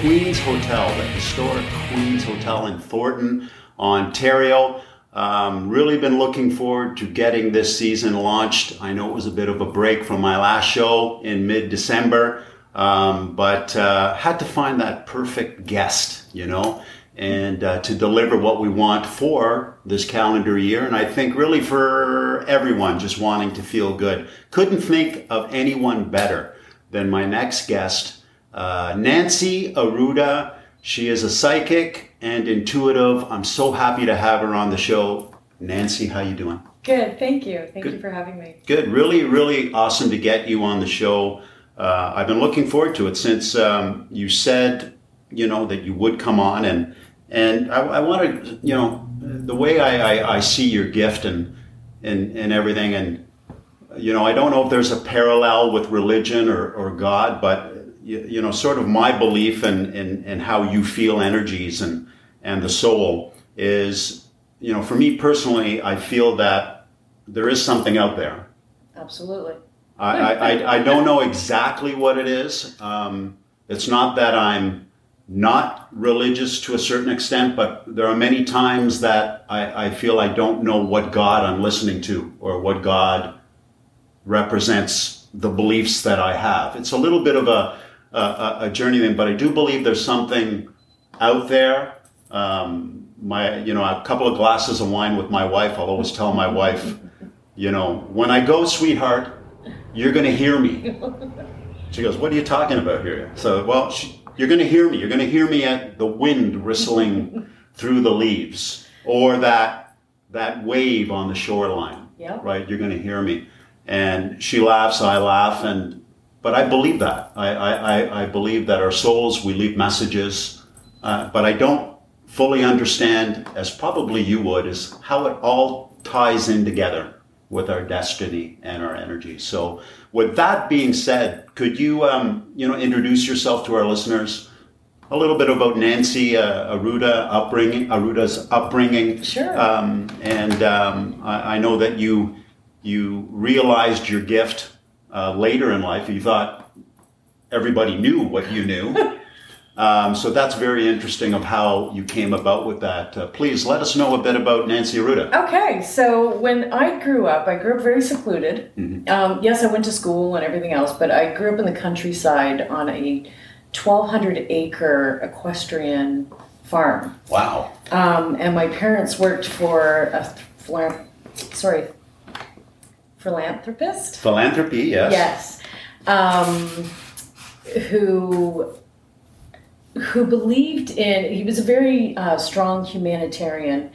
Queen's Hotel, the historic Queen's Hotel in Thornton, Ontario. Um, really been looking forward to getting this season launched. I know it was a bit of a break from my last show in mid-December, um, but uh, had to find that perfect guest, you know and uh, to deliver what we want for this calendar year. And I think really for everyone just wanting to feel good. Couldn't think of anyone better than my next guest, uh, Nancy Arruda. She is a psychic and intuitive. I'm so happy to have her on the show. Nancy, how you doing? Good, thank you. Thank Good. you for having me. Good, really, really awesome to get you on the show. Uh, I've been looking forward to it since um, you said, you know, that you would come on and and I, I want to, you know, the way I, I, I, see your gift and, and, and everything, and, you know, I don't know if there's a parallel with religion or, or God, but, you, you know, sort of my belief and in, in, in how you feel energies and, and the soul is, you know, for me personally, I feel that there is something out there. Absolutely. I, I, I don't know exactly what it is. Um, it's not that I'm not religious to a certain extent, but there are many times that I, I, feel I don't know what God I'm listening to or what God represents the beliefs that I have. It's a little bit of a, a, a journey thing, but I do believe there's something out there. Um, my, you know, a couple of glasses of wine with my wife. I'll always tell my wife, you know, when I go, sweetheart, you're going to hear me. She goes, "What are you talking about here?" So, well, she, you're going to hear me. You're going to hear me at the wind whistling through the leaves or that that wave on the shoreline. Yep. Right? You're going to hear me. And she laughs, I laugh, and but I believe that. I, I, I believe that our souls, we leave messages, uh, but I don't fully understand, as probably you would, is how it all ties in together with our destiny and our energy. So, with that being said, could you, um, you know, introduce yourself to our listeners? A little bit about Nancy uh, Arruda upbringing, Arruda's upbringing. Sure. Um, and um, I, I, know that you you realized your gift uh, later in life. You thought everybody knew what you knew. Um, so that's very interesting of how you came about with that. Uh, please let us know a bit about Nancy Arruda. Okay, so when I grew up, I grew up very secluded. Mm-hmm. Um, yes, I went to school and everything else, but I grew up in the countryside on a 1,200 acre equestrian farm. Wow. Um, and my parents worked for a sorry, philanthropist. Philanthropy, yes. Yes. Um, who who believed in, he was a very uh, strong humanitarian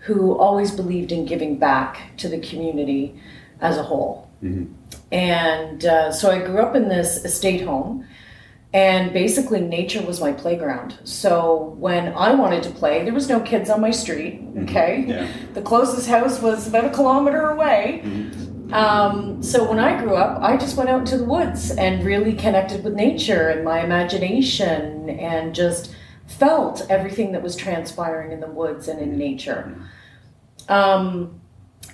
who always believed in giving back to the community as a whole. Mm-hmm. And uh, so I grew up in this estate home, and basically nature was my playground. So when I wanted to play, there was no kids on my street, mm-hmm. okay? Mm-hmm. Yeah. The closest house was about a kilometer away. Mm-hmm. Um, so when I grew up, I just went out into the woods and really connected with nature and my imagination and just felt everything that was transpiring in the woods and in nature. Um,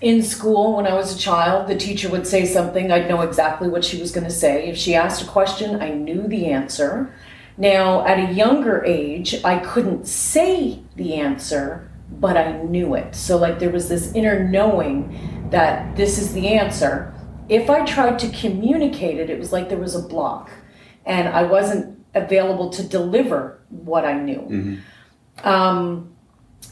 in school, when I was a child, the teacher would say something, I'd know exactly what she was going to say. If she asked a question, I knew the answer. Now, at a younger age, I couldn't say the answer, but I knew it. So, like, there was this inner knowing that this is the answer. If I tried to communicate it, it was like there was a block and I wasn't available to deliver what I knew. Mm-hmm. Um,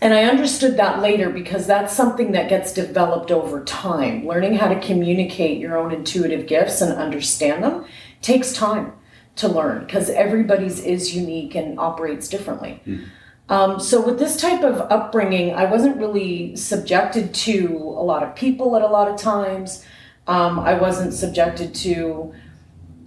and I understood that later because that's something that gets developed over time. Learning how to communicate your own intuitive gifts and understand them takes time to learn because everybody's is unique and operates differently. Mm-hmm. Um, so with this type of upbringing, I wasn't really subjected to a lot of people at a lot of times. Um, I wasn't subjected to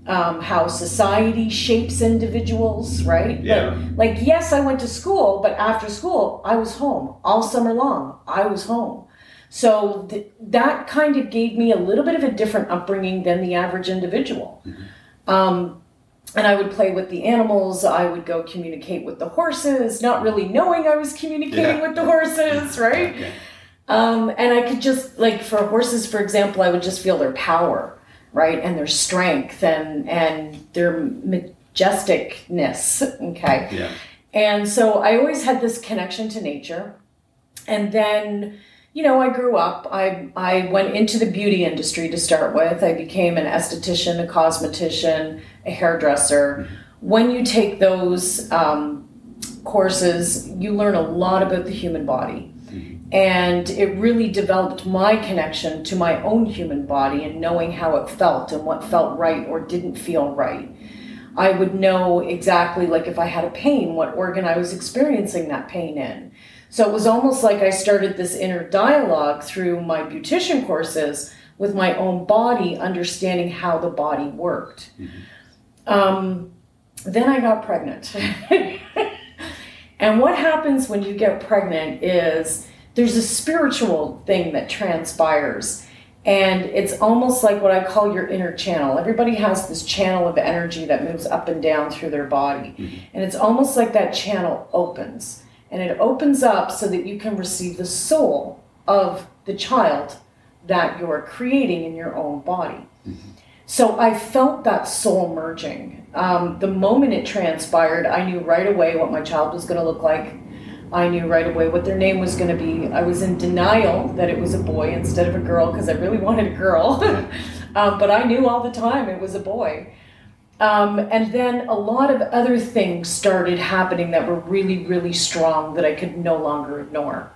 um, how society shapes individuals, right? Yeah. Like, like, yes, I went to school, but after school, I was home all summer long. I was home. So th- that kind of gave me a little bit of a different upbringing than the average individual. Mm-hmm. Um, and I would play with the animals. I would go communicate with the horses, not really knowing I was communicating yeah. with the horses, right? Um, and I could just like for horses, for example, I would just feel their power, right, and their strength and and their majesticness. Okay. Yeah. And so I always had this connection to nature. And then, you know, I grew up. I I went into the beauty industry to start with. I became an esthetician, a cosmetician, a hairdresser. When you take those um, courses, you learn a lot about the human body. And it really developed my connection to my own human body and knowing how it felt and what felt right or didn't feel right. I would know exactly, like if I had a pain, what organ I was experiencing that pain in. So it was almost like I started this inner dialogue through my beautician courses with my own body, understanding how the body worked. Um, then I got pregnant. and what happens when you get pregnant is there's a spiritual thing that transpires. And it's almost like what I call your inner channel. Everybody has this channel of energy that moves up and down through their body. And it's almost like that channel opens. And it opens up so that you can receive the soul of the child that you're creating in your own body. So I felt that soul merging. Um, the moment it transpired, I knew right away what my child was going to look like. I knew right away what their name was going to be. I was in denial that it was a boy instead of a girl because I really wanted a girl. um, but I knew all the time it was a boy. Um, and then a lot of other things started happening that were really, really strong that I could no longer ignore.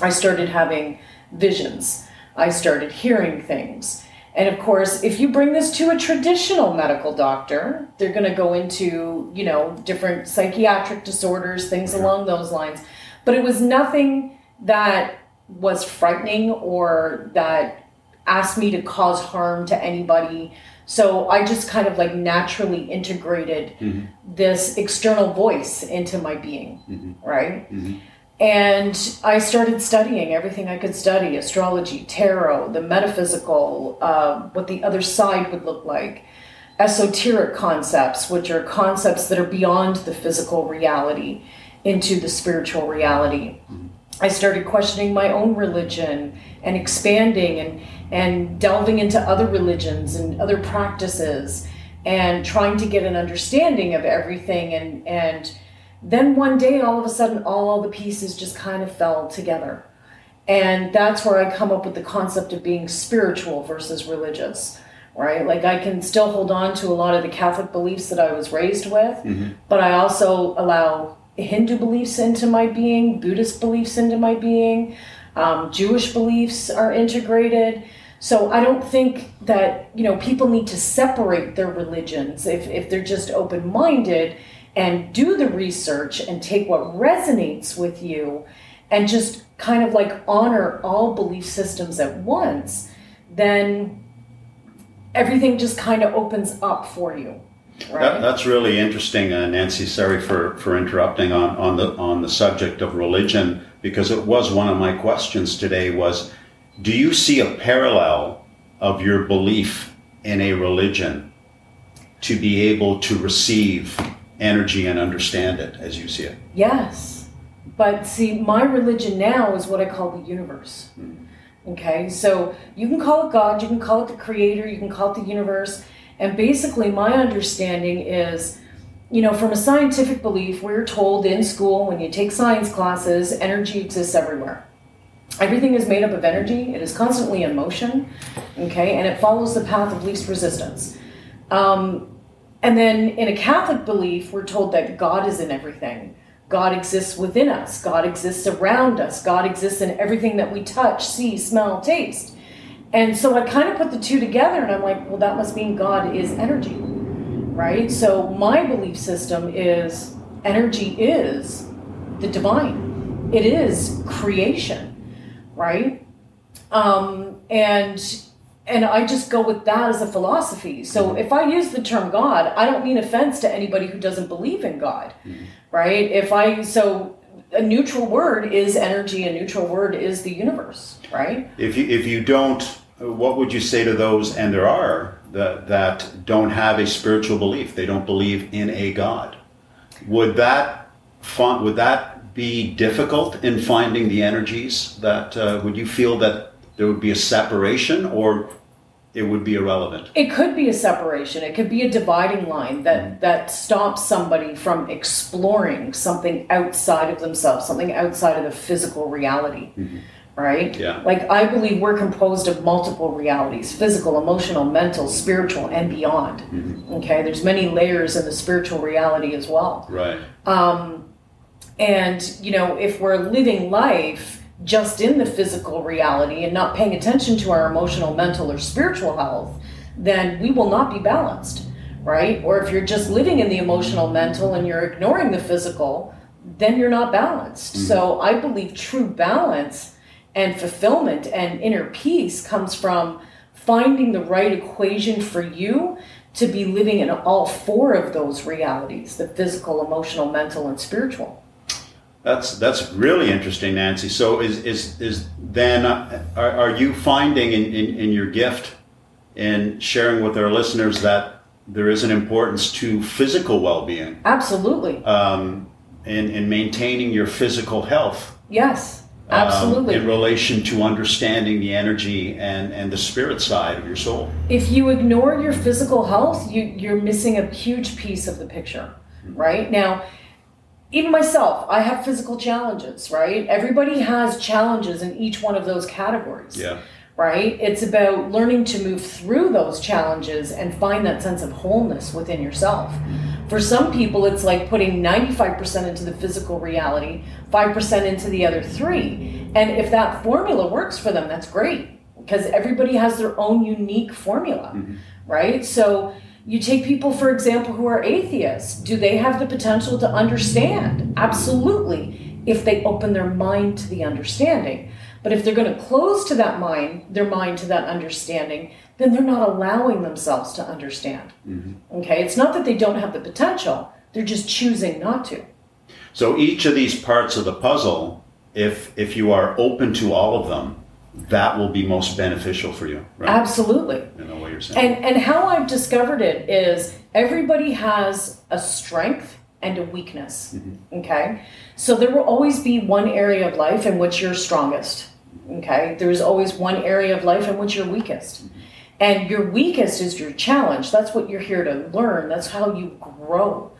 I started having visions. I started hearing things. And of course, if you bring this to a traditional medical doctor, they're going to go into, you know, different psychiatric disorders, things along those lines. But it was nothing that was frightening or that asked me to cause harm to anybody. So I just kind of like naturally integrated mm-hmm. this external voice into my being, mm-hmm. right? Mm-hmm. And I started studying everything I could study astrology, tarot, the metaphysical, uh, what the other side would look like, esoteric concepts, which are concepts that are beyond the physical reality into the spiritual reality. I started questioning my own religion and expanding and, and delving into other religions and other practices and trying to get an understanding of everything and, and then one day all of a sudden all the pieces just kind of fell together. And that's where i come up with the concept of being spiritual versus religious right? Like i can still hold on to a lot of the catholic beliefs that i was raised with but i also allow hindu beliefs into my being buddhist beliefs into my being um, jewish beliefs are integrated. So i don't think that you know people need to separate their religions if, if they're just open-minded and do the research and take what resonates with you and just kind of like honor all belief systems at once, then everything just kind of opens up for you. Right? That, that's really interesting, uh, Nancy. Sorry for, for interrupting on, on the on the subject of religion because it was one of my questions today. Was do you see a parallel of your belief in a religion to be able to receive energy and understand it as you see it? Yes. But see, my religion now is what I call the universe. Okay, so you can call it God, you can call it the creator, you can call it the universe. And basically, my understanding is, you know, from a scientific belief, we're told in school when you take science classes, energy exists everywhere. Everything is made up of energy, it is constantly in motion, okay, and it follows the path of least resistance. Um, and then in a Catholic belief, we're told that God is in everything. God exists within us. God exists around us. God exists in everything that we touch, see, smell, taste. And so I kind of put the two together and I'm like, well, that must mean God is energy, right? So my belief system is energy is the divine, it is creation, right? Um, and and I just go with that as a philosophy. So if I use the term God, I don't mean offense to anybody who doesn't believe in God, right? If I so a neutral word is energy, a neutral word is the universe, right? If you if you don't, what would you say to those? And there are that that don't have a spiritual belief. They don't believe in a God. Would that font would that be difficult in finding the energies that uh, would you feel that there would be a separation or it would be irrelevant It could be a separation. It could be a dividing line that mm. that stops somebody from exploring something outside of themselves, something outside of the physical reality. Mm-hmm. Right? Yeah. Like I believe we're composed of multiple realities, physical, emotional, mental, spiritual, and beyond. Mm-hmm. Okay? There's many layers in the spiritual reality as well. right um, And, you know, if we're living life just in the physical reality and not paying attention to our emotional, mental, or spiritual health, then we will not be balanced, right? Or if you're just living in the emotional, mental, and you're ignoring the physical, then you're not balanced. Mm-hmm. So I believe true balance and fulfillment and inner peace comes from finding the right equation for you to be living in all four of those realities the physical, emotional, mental, and spiritual. That's that's really interesting, Nancy. So is is is then uh, are, are you finding in, in, in your gift in sharing with our listeners that there is an importance to physical well-being Absolutely. um, in, in maintaining your physical health yes. um, Absolutely. in relation to understanding the energy and, and the spirit side of your soul. if you ignore your physical health, you, you're missing a huge piece of the picture, right? Now, even myself, I have physical challenges, right? Everybody has challenges in each one of those categories. Yeah. Right? It's about learning to move through those challenges and find that sense of wholeness within yourself. For some people, it's like putting 95% into the physical reality, 5% into the other three. And if that formula works for them, that's great because everybody has their own unique formula, mm-hmm. right? So you take people, for example, who are atheists. Do they have the potential to understand? Absolutely, if they open their mind to the understanding. But if they're going to close to that mind, their mind to that understanding, then they're not allowing themselves to understand. Mm-hmm. Okay, it's not that they don't have the potential; they're just choosing not to. So each of these parts of the puzzle, if if you are open to all of them, that will be most beneficial for you, right? Absolutely. In the way you're saying. And and how I've discovered it is everybody has a strength and a weakness. Mm-hmm. Okay? So there will always be one area of life in which you're strongest. Okay? There's always one area of life in which you're weakest. Mm-hmm. And your weakest is your challenge. That's what you're here to learn. That's how you grow.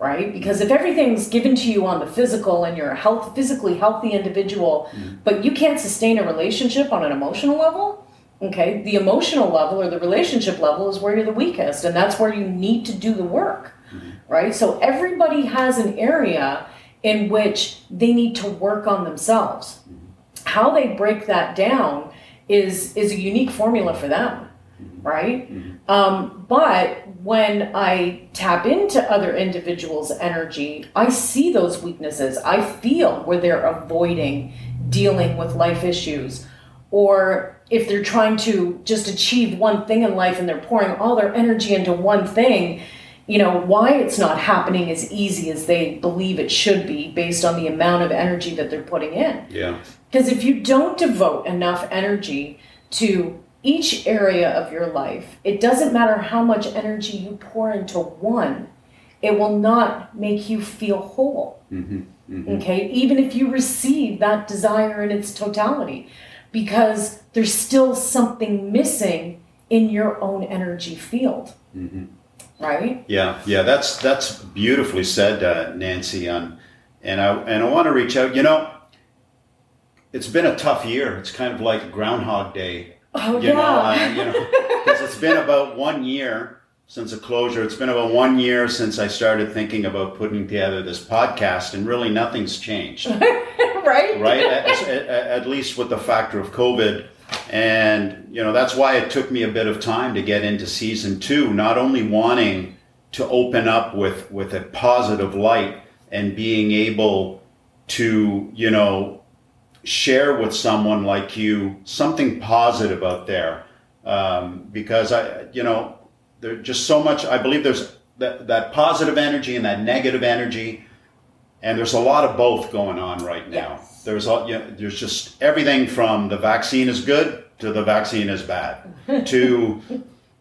Right? Because if everything's given to you on the physical and you're a health physically healthy individual, mm-hmm. but you can't sustain a relationship on an emotional level, Okay, the emotional level or the relationship level is where you're the weakest, and that's where you need to do the work, mm-hmm. right? So everybody has an area in which they need to work on themselves. Mm-hmm. How they break that down is is a unique formula for them, mm-hmm. right? Um, but when I tap into other individuals' energy, I see those weaknesses. I feel where they're avoiding dealing with life issues or if they're trying to just achieve one thing in life and they're pouring all their energy into one thing, you know, why it's not happening as easy as they believe it should be based on the amount of energy that they're putting in. yeah. Because if you don't devote enough energy to each area of your life, it doesn't matter how much energy you pour into one, it will not make you feel whole. Mm-hmm. Mm-hmm. Okay, even if you receive that desire in its totality, because there's still something missing in your own energy field. Right? Yeah, yeah, that's that's beautifully said, uh, Nancy. Um, and I and I want to reach out. You know, it's been a tough year. It's kind of like Groundhog Day. Oh, you know, yeah. uh, you know, because it's been about one year since a closure. It's been about one year since I started thinking about putting together this podcast, and really nothing's changed. right? right? at, at- least with the factor of COVID. And, you know, that's why it took me a bit of time to get into season two, not only wanting to open up with, with a positive light and being able to, you know, share with someone like you something positive out there. Um, because I, you know, there's just so much, I believe there's that, that positive energy and that negative energy and there's a lot of both going on right now. Yes. There's all, you know, there's just everything from the vaccine is good to the vaccine is bad to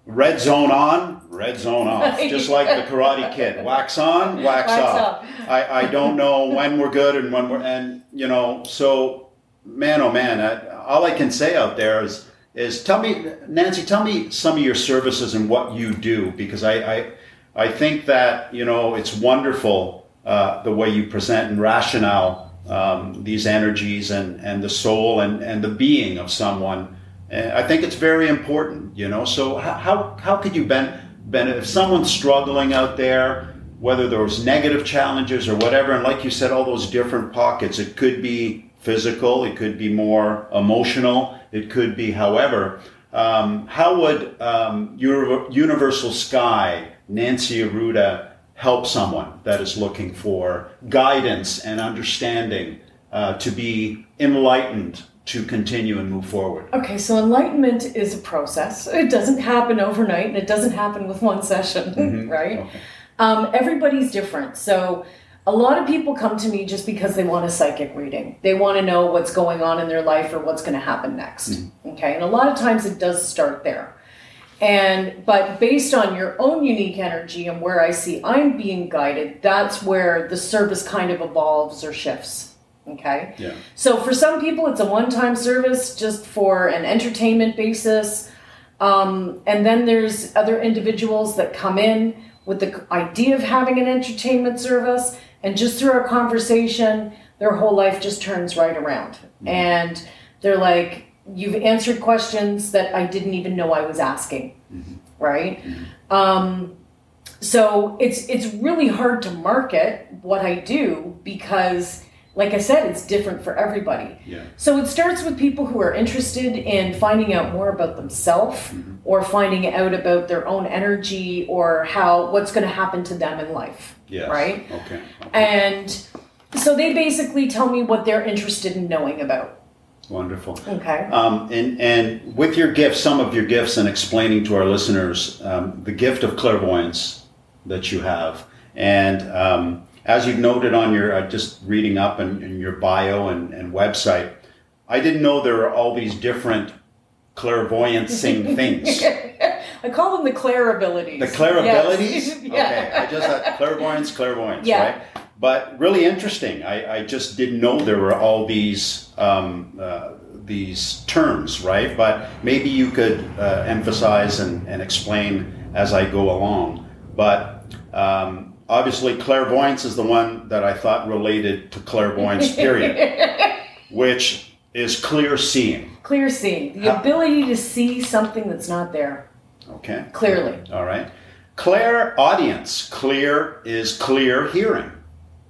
red zone on, red zone off, just like the Karate Kid. Wax on, wax, Wax off. off. I, I don't know when we're good and when we're and you know so man oh man I, all I can say out there is is tell me Nancy tell me some of your services and what you do because I I, I think that you know it's wonderful uh, the way you present and rationale um, these energies and and the soul and and the being of someone and I think it's very important you know so how how, could you ben, ben if someone's struggling out there whether there's negative challenges or whatever, and like you said, all those different pockets. It could be physical, it could be more emotional, it could be however. Um, how would um, Universal Sky, Nancy Arruda, help someone that is looking for guidance and understanding uh, to be enlightened to continue and move forward? Okay, so enlightenment is a process. It doesn't happen overnight and it doesn't happen with one session, right? Okay. Um, everybody's different. So a lot of people come to me just because they want a psychic reading. They want to know what's going on in their life or what's going to happen next. Okay, and a lot of times it does start there. And but based on your own unique energy and where I see I'm being guided, that's where the service kind of evolves or shifts. Okay. Yeah. So for some people, it's a one-time service just for an entertainment basis, um, and then there's other individuals that come in with the idea of having an entertainment service, and just through our conversation, their whole life just turns right around, mm-hmm. and they're like, "You've answered questions that I didn't even know I was asking." Mm-hmm. Right. Mm-hmm. Um, so it's it's really hard to market what I do because like I said it's different for everybody. Yeah. So it starts with people who are interested in finding out more about themselves or finding out about their own energy or how what's going to happen to them in life. Yes. Right? Okay. okay. And so they basically tell me what they're interested in knowing about. Wonderful. Okay. Um, and, and with your gifts, some of your gifts, and explaining to our listeners um, the gift of clairvoyance that you have. And um, as you've noted on your, uh, just reading up and, in your bio and, and website, I didn't know there were all these different clairvoyancing things. I call them the Claire abilities. The Claire Yes. yeah. Okay, I just had clairvoyance, clairvoyance, Yeah. right? But really interesting. I, I just didn't know there were all these um, uh, these terms, right? But maybe you could uh, emphasize and, and explain as I go along. But um, obviously, clairvoyance is the one that I thought related to clairvoyance, period, which is clear seeing. Clear seeing, the How- ability to see something that's not there Okay. clearly. All right. Clairaudience. Clear is clear hearing.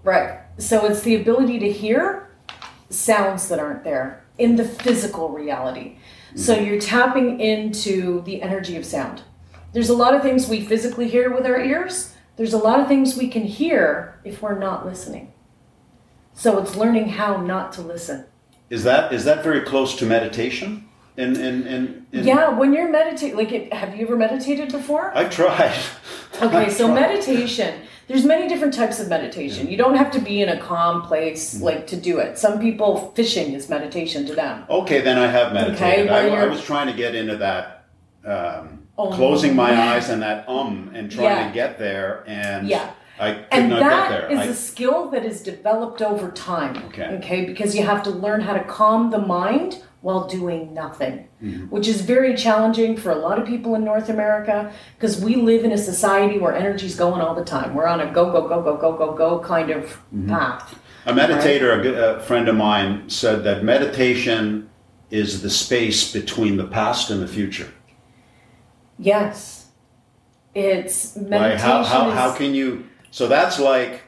Right. So it's the ability to hear sounds that aren't there in the physical reality. So mm-hmm. you're tapping into the energy of sound. There's a lot of things we physically hear with our ears. There's a lot of things we can hear if we're not listening. So it's learning how not to listen. Is that is that very close to meditation? In in in, in Yeah, when you're meditating, like, it, have you ever meditated before? I've tried. Okay, I've so tried. meditation. There's many different types of meditation. You don't have to be in a calm place Mm-hmm. like to do it. Some people fishing is meditation to them. Okay, then I have meditated. where I, I was trying to get into that, um, Um. closing my eyes and that um, and trying Yeah. to get there, and Yeah. I could And not get that there. is I, a skill that is developed over time. Okay. Okay, because you have to learn how to calm the mind while doing nothing, Mm-hmm. which is very challenging for a lot of people in North America because we live in a society where energy's going all the time. We're on a go, go, go, go, go, go, go kind of Mm-hmm. path. a meditator, a, good- a friend of mine, said that meditation is the space between the past and the future. Yes. It's Like meditation. how, how, is, how can you? So that's like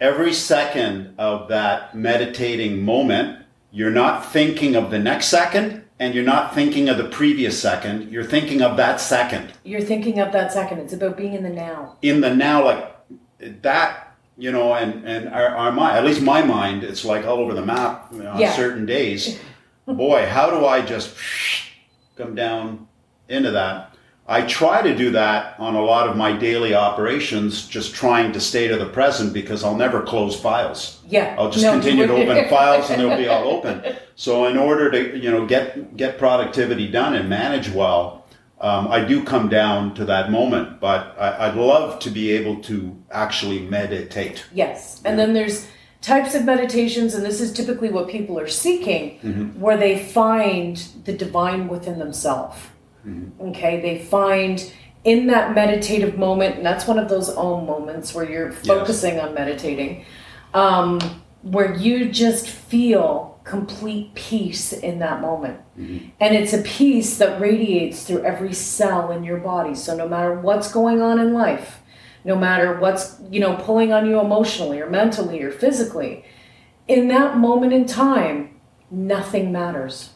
every second of that meditating moment, you're not thinking of the next second and you're not thinking of the previous second. You're thinking of that second you're thinking of that second. It's about being in the now. in the now, like that, you know, and, and our, our mind, at least my mind, it's like all over the map you know, on Yeah. certain days. Boy, how do I just come down into that? I try to do that on a lot of my daily operations, just trying to stay to the present because I'll never close files. Yeah. I'll just No, continue to open files and they'll be all open. So in order to you know get get productivity done and manage well, um, I do come down to that moment, but I, I'd love to be able to actually meditate. Yes. And then there's types of meditations, and this is typically what people are seeking, where they find the divine within themselves. Mm-hmm. Okay. They find in that meditative moment, and that's one of those om moments where you're focusing on meditating, um, where you just feel complete peace in that moment. Mm-hmm. And it's a peace that radiates through every cell in your body. So no matter what's going on in life, no matter what's, you know, pulling on you emotionally or mentally or physically, in that moment in time, nothing matters.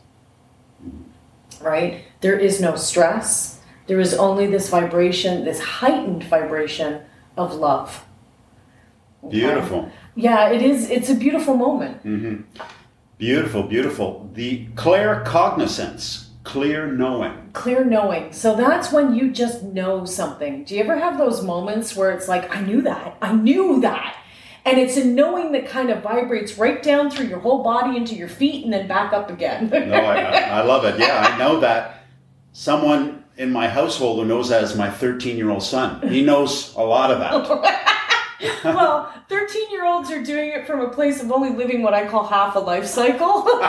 Mm-hmm. Right? There is no stress. There is only this vibration, this heightened vibration of love. Beautiful. Yeah, it is. It's a beautiful moment. Mm-hmm. Beautiful, beautiful. The claircognizance, clear knowing. Clear knowing. So that's when you just know something. Do you ever have those moments where it's like, I knew that, I knew that? And it's a knowing that kind of vibrates right down through your whole body into your feet and then back up again. No, I I love it. Yeah, I know that. Someone in my household who knows that as my 13 year old son. He knows a lot of that. well, 13 year olds are doing it from a place of only living what I call half a life cycle.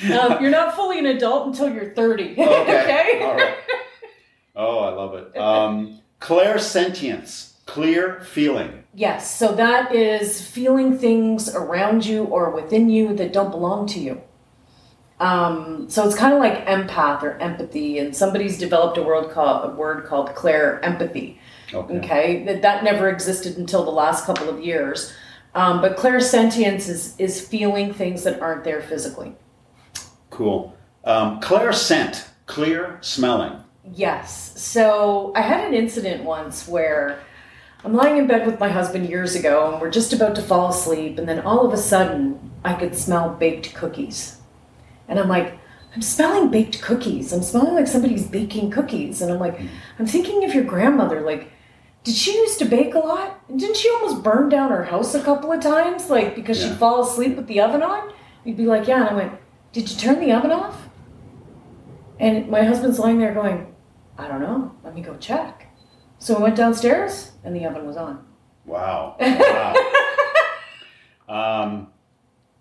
Um, you're not fully an adult until you're 30. Okay. All right. Oh, I love it. Um, clairsentience, clear feeling. Yes, so that is feeling things around you or within you that don't belong to you. Um, so it's kind of like empath or empathy, and somebody's developed a word called a word called clair empathy. Okay. Okay, that that never existed until the last couple of years. Um, but clairsentience is is feeling things that aren't there physically. Cool. Um, clear scent, clear smelling. Yes. So I had an incident once where I'm lying in bed with my husband years ago, and we're just about to fall asleep, and then all of a sudden I could smell baked cookies. And I'm like, I'm smelling baked cookies. I'm smelling like somebody's baking cookies. And I'm like, I'm thinking of your grandmother. Like, did she used to bake a lot? Didn't she almost burn down her house a couple of times? Like, because Yeah. she'd fall asleep with the oven on? You'd be like, yeah. And I went, did you turn the oven off? And my husband's lying there going, I don't know. Let me go check. So I went downstairs and the oven was on. Wow. wow. um,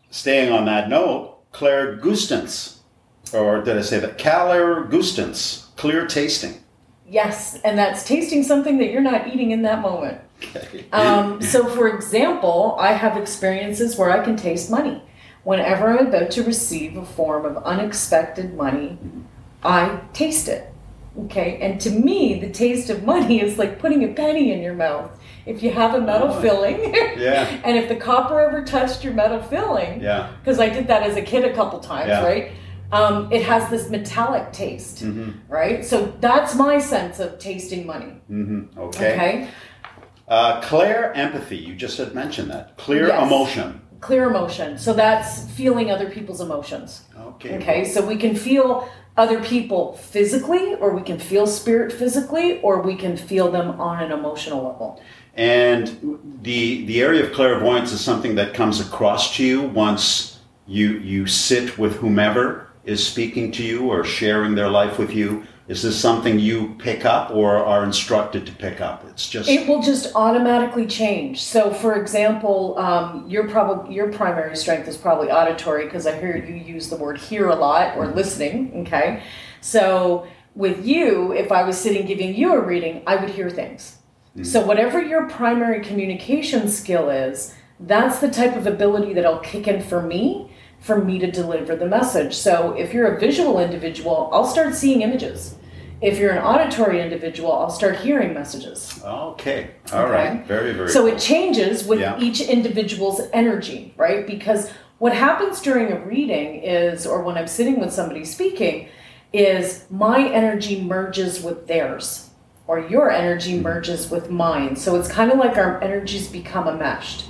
staying on that note, Clairgustance, or did I say that? Clairgustance, clear tasting. Yes, and that's tasting something that you're not eating in that moment. Okay. Um, so, for example, I have experiences where I can taste money. Whenever I'm about to receive a form of unexpected money, I taste it. Okay, and to me, the taste of money is like putting a penny in your mouth. If you have a metal Oh. filling, Yeah. and if the copper ever touched your metal filling, Yeah. because I did that as a kid a couple times, Yeah. right? Um, it has this metallic taste, right? So that's my sense of tasting money. hmm Okay. Okay. Uh, clair empathy. You just had mentioned that. Clear Yes. emotion. Clear emotion. So that's feeling other people's emotions. Okay. Okay. So we can feel other people physically, or we can feel spirit physically, or we can feel them on an emotional level. And the the area of clairvoyance is something that comes across to you once you you sit with whomever is speaking to you or sharing their life with you. Is this something you pick up or are instructed to pick up? It's just It will just automatically change. So, for example, um, your probably your primary strength is probably auditory because I hear you use the word hear a lot or listening. Okay, so with you, if I was sitting giving you a reading, I would hear things. So, whatever your primary communication skill is, that's the type of ability that'll kick in for me, for me to deliver the message. So, if you're a visual individual, I'll start seeing images. If you're an auditory individual, I'll start hearing messages. okay. All right. Okay. Very very. So it changes with Yeah. each individual's energy, right? Because what happens during a reading is, or when I'm sitting with somebody speaking, is my energy merges with theirs, or your energy mm-hmm. merges with mine. So it's kind of like our energies become enmeshed.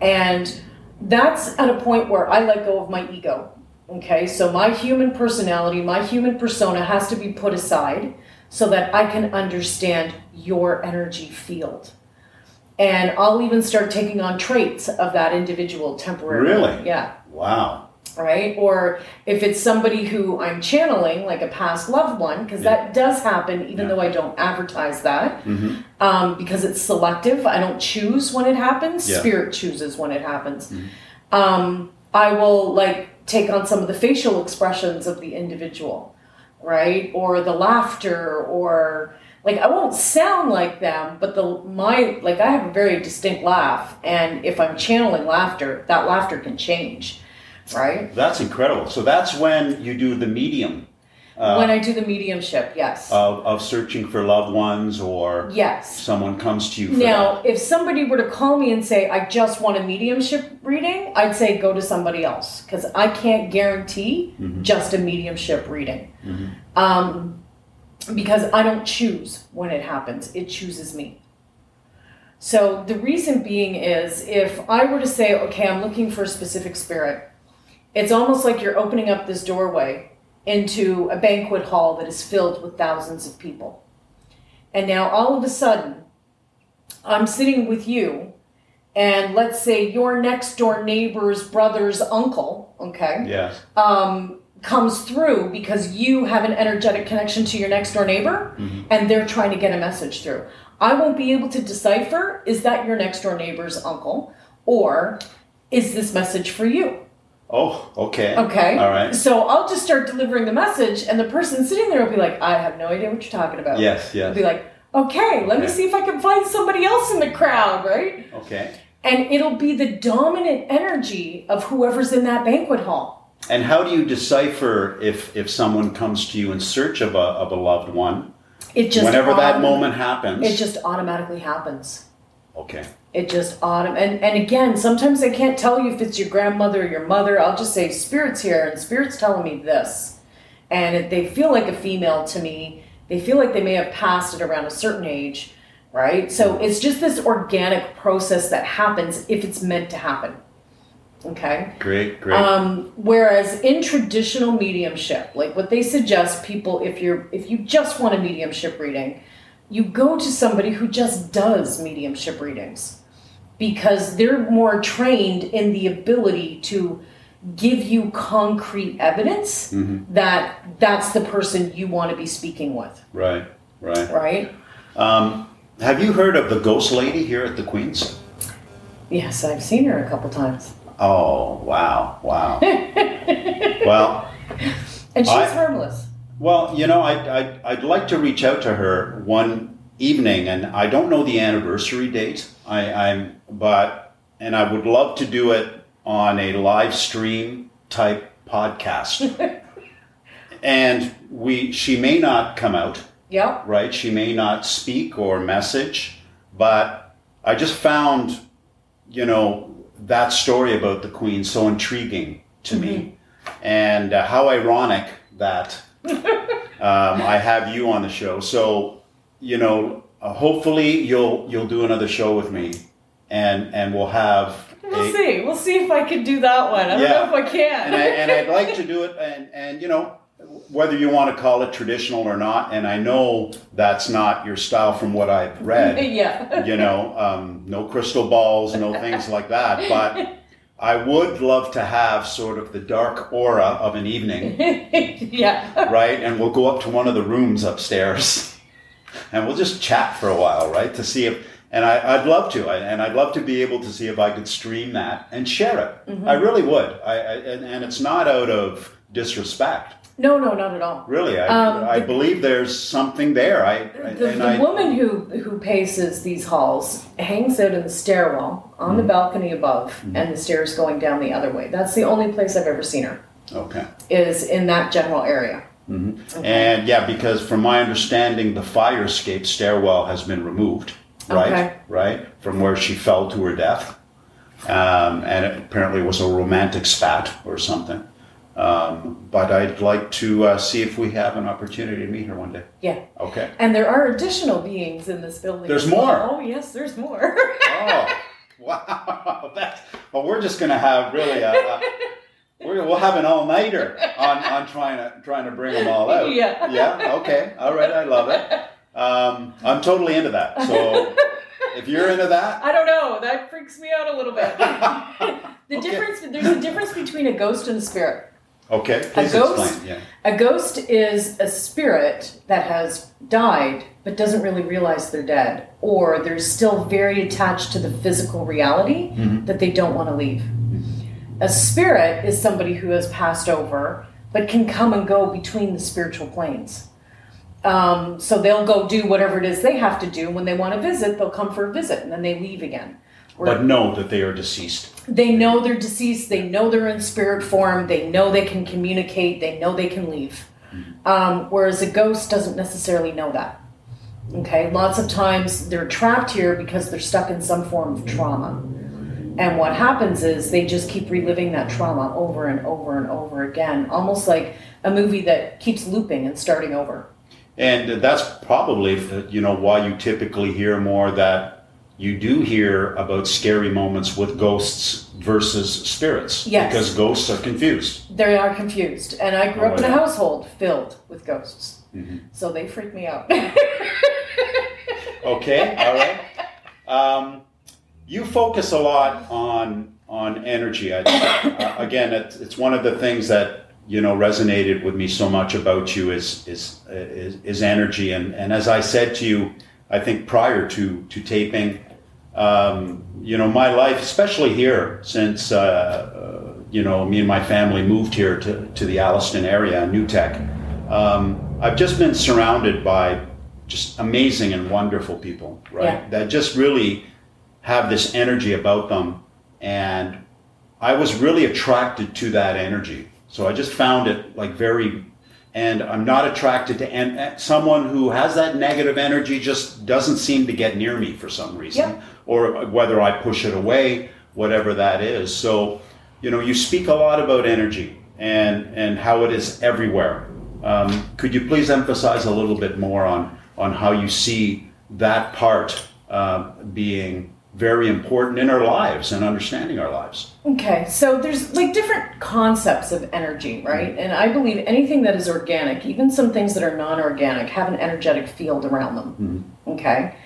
And that's at a point where I let go of my ego. Okay, so my human personality, my human persona has to be put aside so that I can understand your energy field. And I'll even start taking on traits of that individual temporarily. Really? Yeah. wow. Right? Or if it's somebody who I'm channeling, like a past loved one, because that does happen, even Yeah. though I don't advertise that, hmm um, because it's selective. I don't choose when it happens. Yeah. Spirit chooses when it happens. Mhm. Um, I will like take on some of the facial expressions of the individual, right? Or the laughter, or like I won't sound like them, but the my like I have a very distinct laugh, and if I'm channeling laughter, that laughter can change, right? That's incredible. So that's when you do the medium uh, when I do the mediumship, yes, of, of searching for loved ones or yes. someone comes to you for Now, that. if somebody were to call me and say, I just want a mediumship reading, I'd say go to somebody else because I can't guarantee Mhm. just a mediumship reading. Mhm. Um, because I don't choose when it happens, it chooses me. So the reason being is if I were to say, okay, I'm looking for a specific spirit, it's almost like you're opening up this doorway into a banquet hall that is filled with thousands of people. And now all of a sudden, I'm sitting with you, and let's say your next door neighbor's brother's uncle, okay, Yes. um, comes through because you have an energetic connection to your next door neighbor Mhm. and they're trying to get a message through. I won't be able to decipher is that your next door neighbor's uncle or is this message for you? Oh, okay. Okay. All right. So I'll just start delivering the message and the person sitting there will be like, I have no idea what you're talking about. Yes, I'll yes. be like, okay, let me see if I can find somebody else in the crowd, right? Okay. And it'll be the dominant energy of whoever's in that banquet hall. And how do you decipher if if someone comes to you in search of a of a loved one? It just Whenever that moment happens. It just automatically happens. Okay. It just autumn and and again, sometimes I can't tell you if it's your grandmother or your mother. I'll just say spirits here, and spirits telling me this, and if they feel like a female to me. They feel like they may have passed at around a certain age, right? So it's just this organic process that happens if it's meant to happen. Okay. Great, great. Um, whereas in traditional mediumship, like what they suggest people, if you're if you just want a mediumship reading, you go to somebody who just does mediumship readings because they're more trained in the ability to give you concrete evidence Mhm. that that's the person you want to be speaking with, Right, right. right? Um, have you heard of the ghost lady here at the Queens? Yes, I've seen her a couple times. Oh, wow, wow. well, And she's I- harmless. Well, you know, I, I, I'd like to reach out to her one evening, and I don't know the anniversary date. I, I'm, but, and I would love to do it on a live stream type podcast. and we, she may not come out. Yep. right? She may not speak or message, but I just found, you know, that story about the Queen so intriguing to me, and uh, how ironic that um, I have you on the show. So, you know, uh, hopefully you'll you'll do another show with me, and and we'll have. We'll a- see. We'll see if I can do that one. I don't Yeah. know if I can. and, I, and I'd like to do it, and, and you know, whether you want to call it traditional or not, and I know that's not your style from what I've read. yeah. You know, um, no crystal balls, no things like that. But I would love to have sort of the dark aura of an evening, yeah. right? And we'll go up to one of the rooms upstairs, and we'll just chat for a while, right? To see if. And I, I'd love to, and I'd love to be able to see if I could stream that and share it. Mm-hmm. I really would. I, I and, and it's not out of disrespect. No, no, not at all. Really, I, Um, I the- believe there's something there. I, The, the I, woman who who paces these halls hangs out in the stairwell on Mm-hmm. the balcony above, and the stairs going down the other way. That's the only place I've ever seen her. okay. Is in that general area. hmm And yeah, because from my understanding, the fire escape stairwell has been removed, right? Okay. Right from where she fell to her death, um, and it apparently was a romantic spat or something. Um, but I'd like to uh, see if we have an opportunity to meet her one day. Yeah. Okay. And there are additional beings in this building. There's well. more. Oh yes, there's more. Oh, wow! That's well, we're just gonna have really a. a we're, we'll have an all nighter on, on trying to trying to bring them all out. Yeah. Yeah. Okay. All right. I love it. Um, I'm totally into that. So if you're into that, I don't know. That freaks me out a little bit. the Okay. difference there's a difference between a ghost and a spirit. Okay, please ghost? explain. Yeah. A ghost is a spirit that has died but doesn't really realize they're dead, or they're still very attached to the physical reality Mhm. that they don't want to leave. A spirit is somebody who has passed over but can come and go between the spiritual planes. Um, so they'll go do whatever it is they have to do. When they want to visit, they'll come for a visit and then they leave again. But know that they are deceased. they know they're deceased. They know they're in spirit form. They know they can communicate. They know they can leave. Um, whereas a ghost doesn't necessarily know that. Okay, lots of times they're trapped here because they're stuck in some form of trauma. And what happens is they just keep reliving that trauma over and over and over again, almost like a movie that keeps looping and starting over. And that's probably you know why you typically hear more that you do hear about scary moments with ghosts versus spirits Yes. because ghosts are confused. They are confused. And I grew Oh, up in a household filled with ghosts. Mhm. So they freak me out. Okay, all right. Um, you focus a lot on on energy. I, uh, again, it, it's one of the things that you know resonated with me so much about you is is is, is energy. And and as I said to you, I think prior to to taping, um, you know, my life, especially here, since uh, uh, you know me and my family moved here to to the Alliston area, New Tech. Um, I've just been surrounded by just amazing and wonderful people, right? Yeah. That just really have this energy about them. And I was really attracted to that energy. So I just found it like very, and I'm not attracted to and someone who has that negative energy just doesn't seem to get near me for some reason, Yep. or whether I push it away, whatever that is. So, you know, you speak a lot about energy and and how it is everywhere. Um, could you please emphasize a little bit more on on how you see that part uh, being very important in our lives and understanding our lives? Okay, so there's like different concepts of energy, right? And I believe anything that is organic, even some things that are non organic, have an energetic field around them. Okay.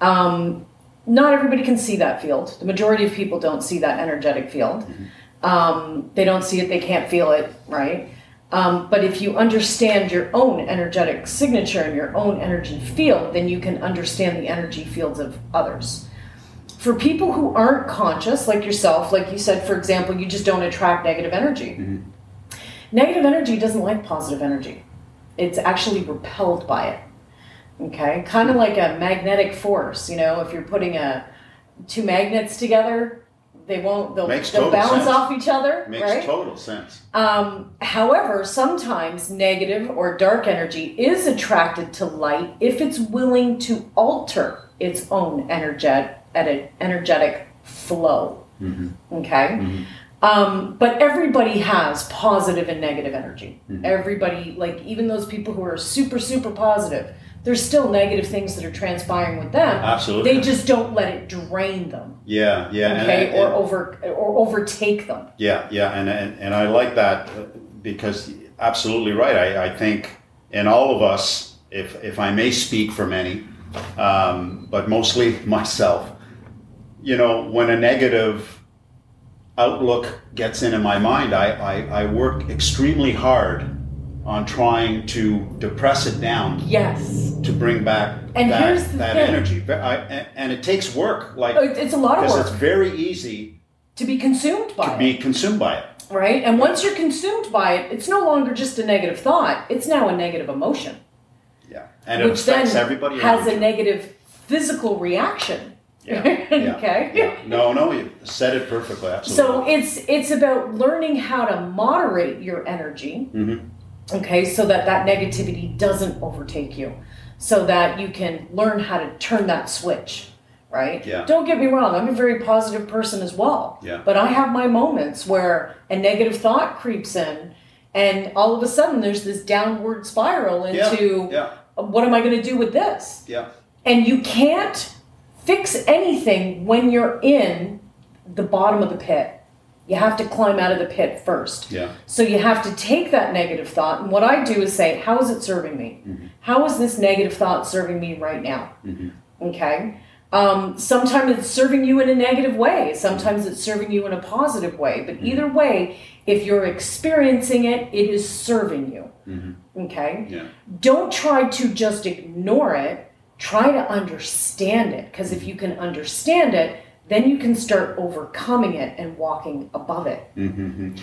Um, not everybody can see that field. The majority of people don't see that energetic field. Um, they don't see it, they can't feel it, right? Um, but if you understand your own energetic signature and your own energy field, then you can understand the energy fields of others for people who aren't conscious, like yourself, like you said, for example, you just don't attract negative energy. Negative energy doesn't like positive energy, it's actually repelled by it. Okay, kind of like a magnetic force. You know, if you're putting a two magnets together, they won't. They'll, they'll bounce sense. off each other, Makes right? total sense. Um, however, sometimes negative or dark energy is attracted to light if it's willing to alter its own energetic, energetic flow. Okay? Um, but everybody has positive and negative energy. Everybody, like even those people who are super, super positive, there's still negative things that are transpiring with them. Absolutely. They just don't let it drain them. Yeah, yeah. Okay, and- or over or overtake them. Yeah, yeah, and and, and I like that uh, because absolutely right. I, I think in all of us, if if I may speak for many, um, but mostly myself, you know, when a negative outlook gets into my mind, I, I, I work extremely hard on trying to depress it down Yes. to bring back And that, here's the that thing. energy. But I, and, and it takes work, like It's a lot of because work it's very easy to be consumed by to it. be consumed by it. right? And once you're consumed by it, it's no longer just a negative thought; it's now a negative emotion, Yeah, and it which then affects everybody. has a negative physical reaction. Yeah, yeah, okay. yeah. No, no, you said it perfectly. Absolutely. So it's it's about learning how to moderate your energy, Mm-hmm. okay, so that that negativity doesn't overtake you, so that you can learn how to turn that switch, right? Yeah. Don't get me wrong, I'm a very positive person as well. Yeah. But I have my moments where a negative thought creeps in, and all of a sudden there's this downward spiral yeah, into yeah, what am I going to do with this? yeah, And you can't fix anything when you're in the bottom of the pit. You have to climb out of the pit first. yeah, So you have to take that negative thought, and what I do is say, how is it serving me? Mm-hmm. How is this negative thought serving me right now? Mm-hmm. Okay. Um, sometimes it's serving you in a negative way. Sometimes it's serving you in a positive way. But mm-hmm. either way, if you're experiencing it, it is serving you. Okay? Yeah. Don't try to just ignore it. Try to understand it. Because if you can understand it, then you can start overcoming it and walking above it.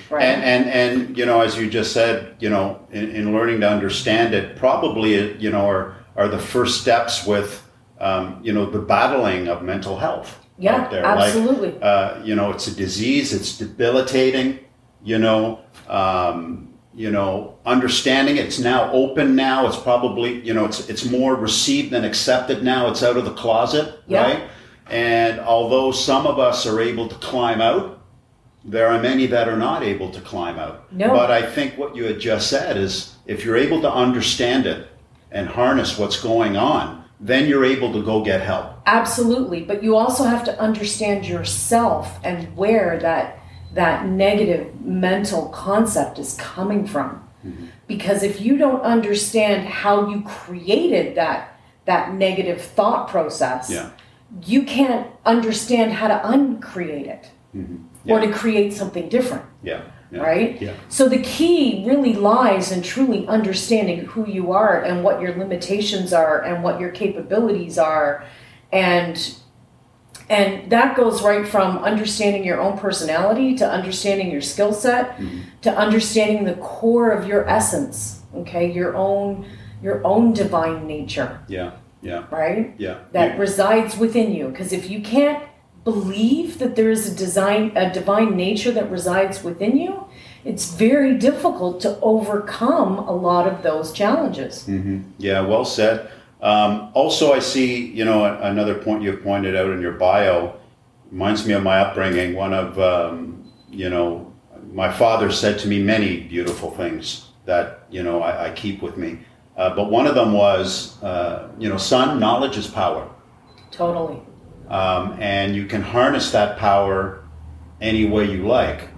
Right? And, and and you know, as you just said, you know, in, in learning to understand it, probably you know are are the first steps with um, you know the battling of mental health Yeah, absolutely. Like, uh, you know, it's a disease. It's debilitating. You know, um, you know, understanding. It's now open. Now it's probably you know it's it's more received than accepted. Now it's out of the closet, Yeah. right? And although some of us are able to climb out, there are many that are not able to climb out. No. But I think what you had just said is if you're able to understand it and harness what's going on, then you're able to go get help. Absolutely, but you also have to understand yourself and where that that negative mental concept is coming from. Because if you don't understand how you created that that negative thought process, Yeah. you can't understand how to uncreate it mm-hmm. or to create something different Yeah. yeah. right? Yeah. So the key really lies in truly understanding who you are and what your limitations are and what your capabilities are and and that goes right from understanding your own personality to understanding your skill set mm-hmm. to understanding the core of your essence, okay? Your own your own divine nature, Yeah. Yeah. right? Yeah. that You- resides within you. Because if you can't believe that there is a design, a divine nature that resides within you, it's very difficult to overcome a lot of those challenges. Mm-hmm. Yeah, well said. Um, also, I see, you know, another point you have pointed out in your bio reminds me of my upbringing. One of, um, you know, my father said to me many beautiful things that, you know, I, I keep with me. Uh, but one of them was, uh, you know, son, knowledge is power. Totally. Um, and you can harness that power any way you like,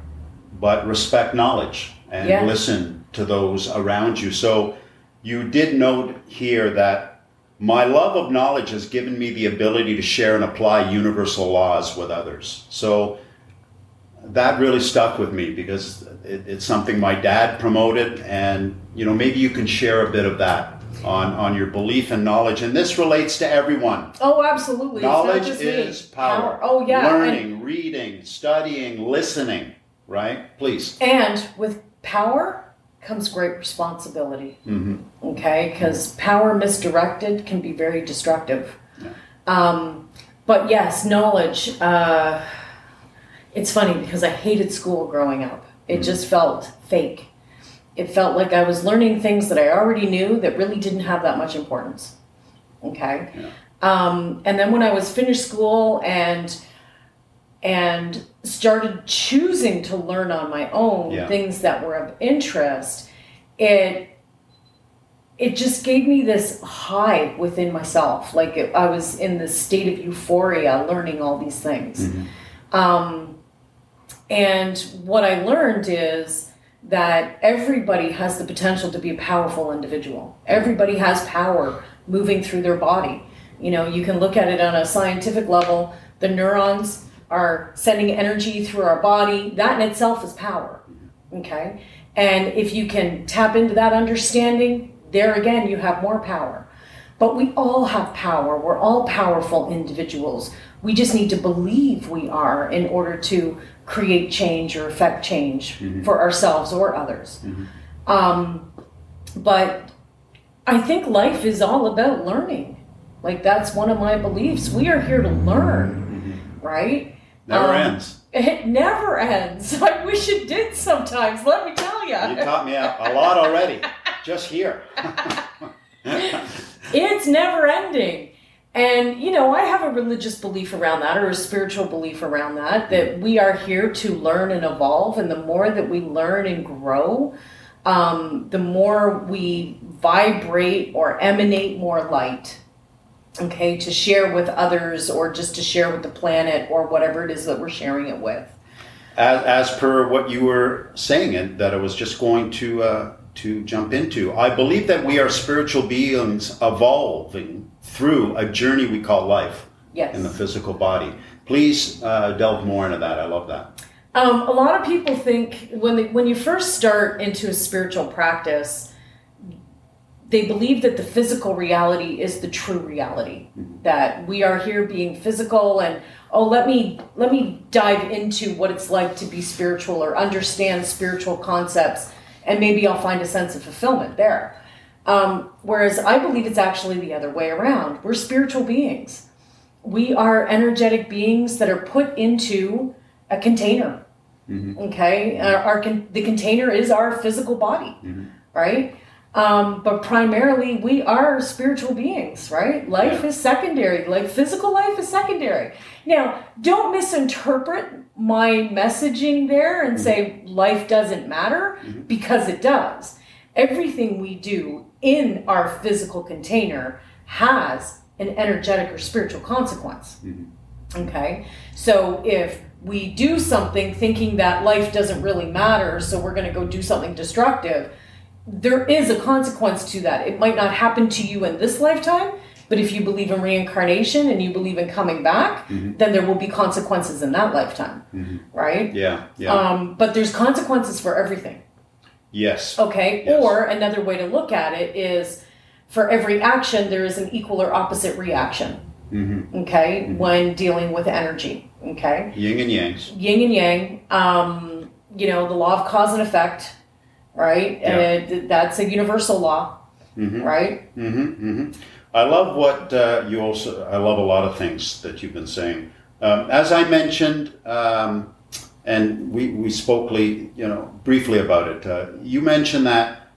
but respect knowledge and Yeah. listen to those around you. So you did note here that my love of knowledge has given me the ability to share and apply universal laws with others. So that really stuck with me because it, it's something my dad promoted, and you know maybe you can share a bit of that on on your belief and knowledge. And this relates to everyone. Oh, absolutely. Knowledge is power. Oh, yeah. and- Learning, reading, studying, listening, right? Please. And with power comes great responsibility. Mm-hmm. Okay, because power misdirected can be very destructive. Um, but yes, knowledge. Uh, it's funny because I hated school growing up. It just felt fake. It felt like I was learning things that I already knew that really didn't have that much importance. Okay. Yeah. Um, and then when I was finished school and and started choosing to learn on my own Yeah. things that were of interest, it it just gave me this high within myself. Like it, I was in this state of euphoria, learning all these things. Um, and what I learned is that everybody has the potential to be a powerful individual. Everybody has power moving through their body. You know, you can look at it on a scientific level. The neurons are sending energy through our body. That in itself is power. Okay? And if you can tap into that understanding, there again, you have more power. But we all have power. We're all powerful individuals. We just need to believe we are in order to create change or affect change mm-hmm. for ourselves or others. Mm-hmm. Um, but I think life is all about learning. Like, that's one of my beliefs. We are here to learn, mm-hmm. right? Never Um, ends. It never ends. I wish it did sometimes, let me tell You you. taught me a, a lot already, just here. It's never ending. And, you know, I have a religious belief around that or a spiritual belief around that, that we are here to learn and evolve. And the more that we learn and grow, um, the more we vibrate or emanate more light, okay, to share with others or just to share with the planet or whatever it is that we're sharing it with. as, as per what you were saying, and that I was just going to uh, to jump into, I believe that we are spiritual beings evolving through a journey we call life. Yes. in the physical body. Please uh, delve more into that. I love that. Um, a lot of people think when they, when you first start into a spiritual practice, they believe that the physical reality is the true reality. Mm-hmm. That we are here being physical, and oh, let me let me dive into what it's like to be spiritual or understand spiritual concepts, and maybe I'll find a sense of fulfillment there. Um, whereas I believe it's actually the other way around. We're spiritual beings. We are energetic beings that are put into a container. Mm-hmm. Okay, our, our con- the container is our physical body, mm-hmm. right? Um, but primarily, we are spiritual beings, right? Life Yeah. is secondary. Like physical life is secondary. Now, don't misinterpret my messaging there and mm-hmm. say life doesn't matter mm-hmm. because it does. Everything we do in our physical container has an energetic or spiritual consequence. Mm-hmm. Okay. So if we do something thinking that life doesn't really matter, so we're going to go do something destructive, there is a consequence to that. It might not happen to you in this lifetime, but if you believe in reincarnation and you believe in coming back, then there will be consequences in that lifetime. Right? Yeah, yeah. Um, but there's consequences for everything. yes. Okay. Yes. Or another way to look at it is for every action, there is an equal or opposite reaction. Mm-hmm. Okay. When dealing with energy. Okay. Yin and yangs. Yin and yang. Um, you know, the law of cause and effect, right? Yeah. Th- that's a universal law, right? Mm-hmm, mm-hmm. I love what uh, you also. I love a lot of things that you've been saying. Um, as I mentioned, um, and we we spoke, you know, briefly about it. Uh, you mentioned that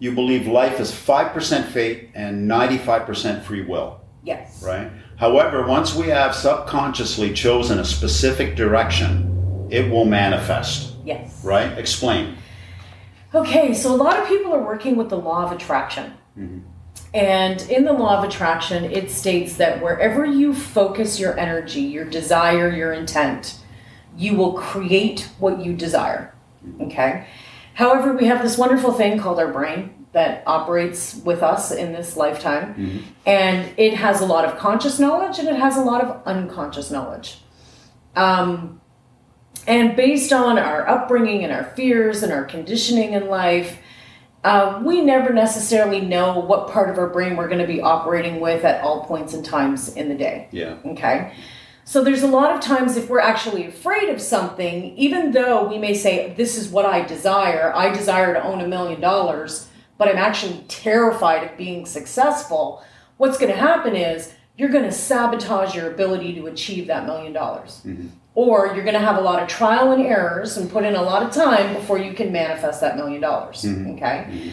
you believe life is five percent fate and ninety five percent free will, Yes. right? However, once we have subconsciously chosen a specific direction, it will manifest, Yes. right? Explain. Okay, so a lot of people are working with the law of attraction. Mm-hmm. And in the law of attraction, it states that wherever you focus your energy, your desire, your intent, you will create what you desire. Mm-hmm. Okay? However, we have this wonderful thing called our brain that operates with us in this lifetime. Mm-hmm. And it has a lot of conscious knowledge and it has a lot of unconscious knowledge. Um, and based on our upbringing and our fears and our conditioning in life, uh, we never necessarily know what part of our brain we're going to be operating with at all points and times in the day. Yeah. Okay. So there's a lot of times if we're actually afraid of something, even though we may say, This is what I desire, I desire to own a million dollars, but I'm actually terrified of being successful, what's going to happen is you're going to sabotage your ability to achieve that million dollars. Or you're going to have a lot of trial and errors and put in a lot of time before you can manifest that million dollars. Mm-hmm. Okay? Mm-hmm.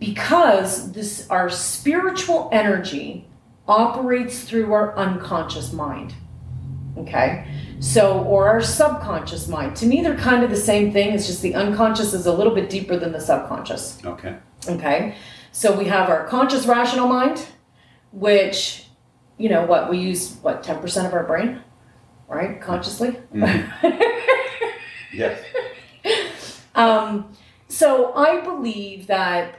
Because this our spiritual energy operates through our unconscious mind. Okay? So, or our subconscious mind. To me, they're kind of the same thing. It's just the unconscious is a little bit deeper than the subconscious. Okay. Okay? So, we have our conscious rational mind, which, you know, what we use, what, 10% of our brain, right? Consciously? Yes. Um, so I believe that.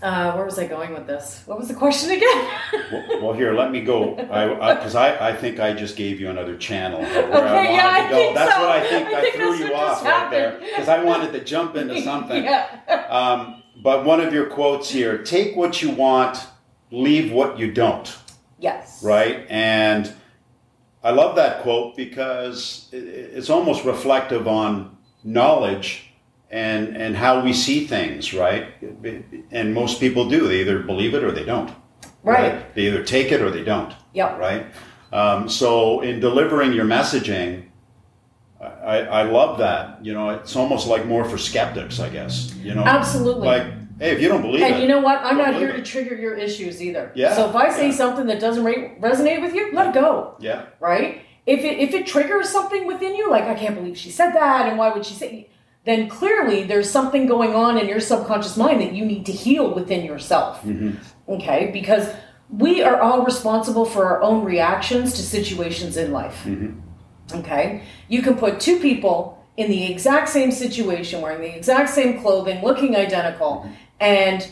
Uh, where was I going with this? What was the question again? Well, well, here, let me go. I because I, I, think I just gave you another channel I Okay, wanted yeah, I think that's so. what I think. I I, think threw you off right there because I wanted to jump into something. yeah. Um, but one of your quotes here: "Take what you want, leave what you don't." Yes. Right, and I love that quote because it's almost reflective on knowledge and and how we see things. Right, and most people do. They either believe it or they don't. Right. They either take it or they don't Yep. right? Um, so in delivering your messaging, I, I love that. You know, it's almost like more for skeptics, I guess. You know, Absolutely. Like, hey, if you don't believe And it, you know what? I'm don't here believe to trigger your issues either. Yeah, So if I say yeah. something that doesn't re- resonate with you, let it go. Yeah, Right? If it if it triggers something within you, like I can't believe she said that, and why would she say? Then clearly there's something going on in your subconscious mind that you need to heal within yourself. Mm-hmm. Okay? Because we are all responsible for our own reactions to situations in life. Mm-hmm. Okay? You can put two people in the exact same situation, wearing the exact same clothing, looking identical, mm-hmm. And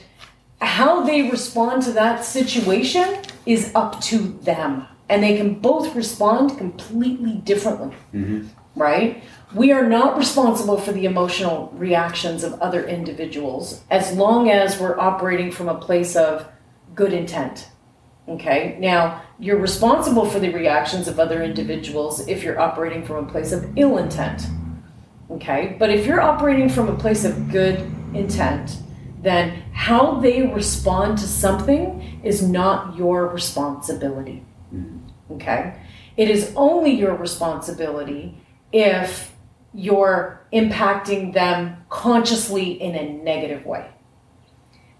how they respond to that situation is up to them. and they can both respond completely differently. Mm-hmm. Right? We are not responsible for the emotional reactions of other individuals as long as we're operating from a place of good intent. Okay? Now, you're responsible for the reactions of other individuals if you're operating from a place of ill intent. Okay? But if you're operating from a place of good intent, then how they respond to something is not your responsibility. Mm-hmm. Okay? It is only your responsibility if you're impacting them consciously in a negative way.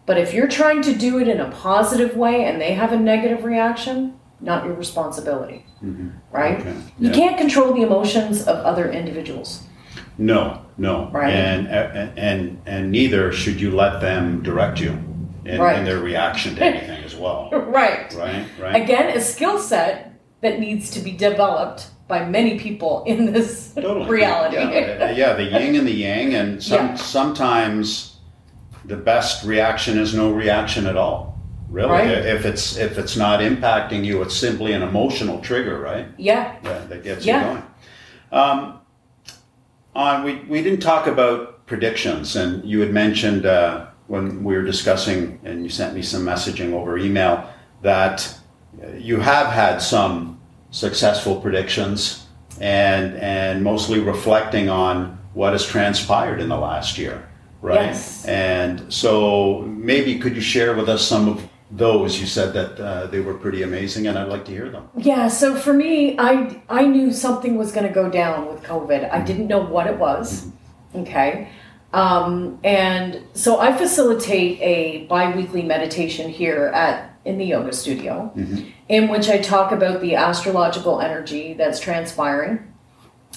But if you're trying to do it in a positive way and they have a negative reaction, not your responsibility. Mm-hmm. Right? Okay, You yeah. can't control the emotions of other individuals. No, no. Right. And, and and and neither should you let them direct you in, Right. in their reaction to anything as well. Right. Right. Right. Again, a skill set that needs to be developed by many people in this Totally. reality. Yeah, uh, yeah, the yin and the yang, and some Yeah. sometimes the best reaction is no reaction at all. Really, Right. if it's if it's not impacting you, it's simply an emotional trigger, right? yeah. Yeah, that gets Yeah. you going. Um, on we we didn't talk about predictions, and you had mentioned uh, when we were discussing, and you sent me some messaging over email that uh, you have had some successful predictions, and and mostly reflecting on what has transpired in the last year, right? Yes. And so maybe could you share with us some of those? You said that uh, they were pretty amazing, and I'd like to hear them. Yeah, so for me, I I knew something was going to go down with COVID. I didn't know what it was. Okay. Um, and so I facilitate a bi-weekly meditation here at in the yoga studio in which I talk about the astrological energy that's transpiring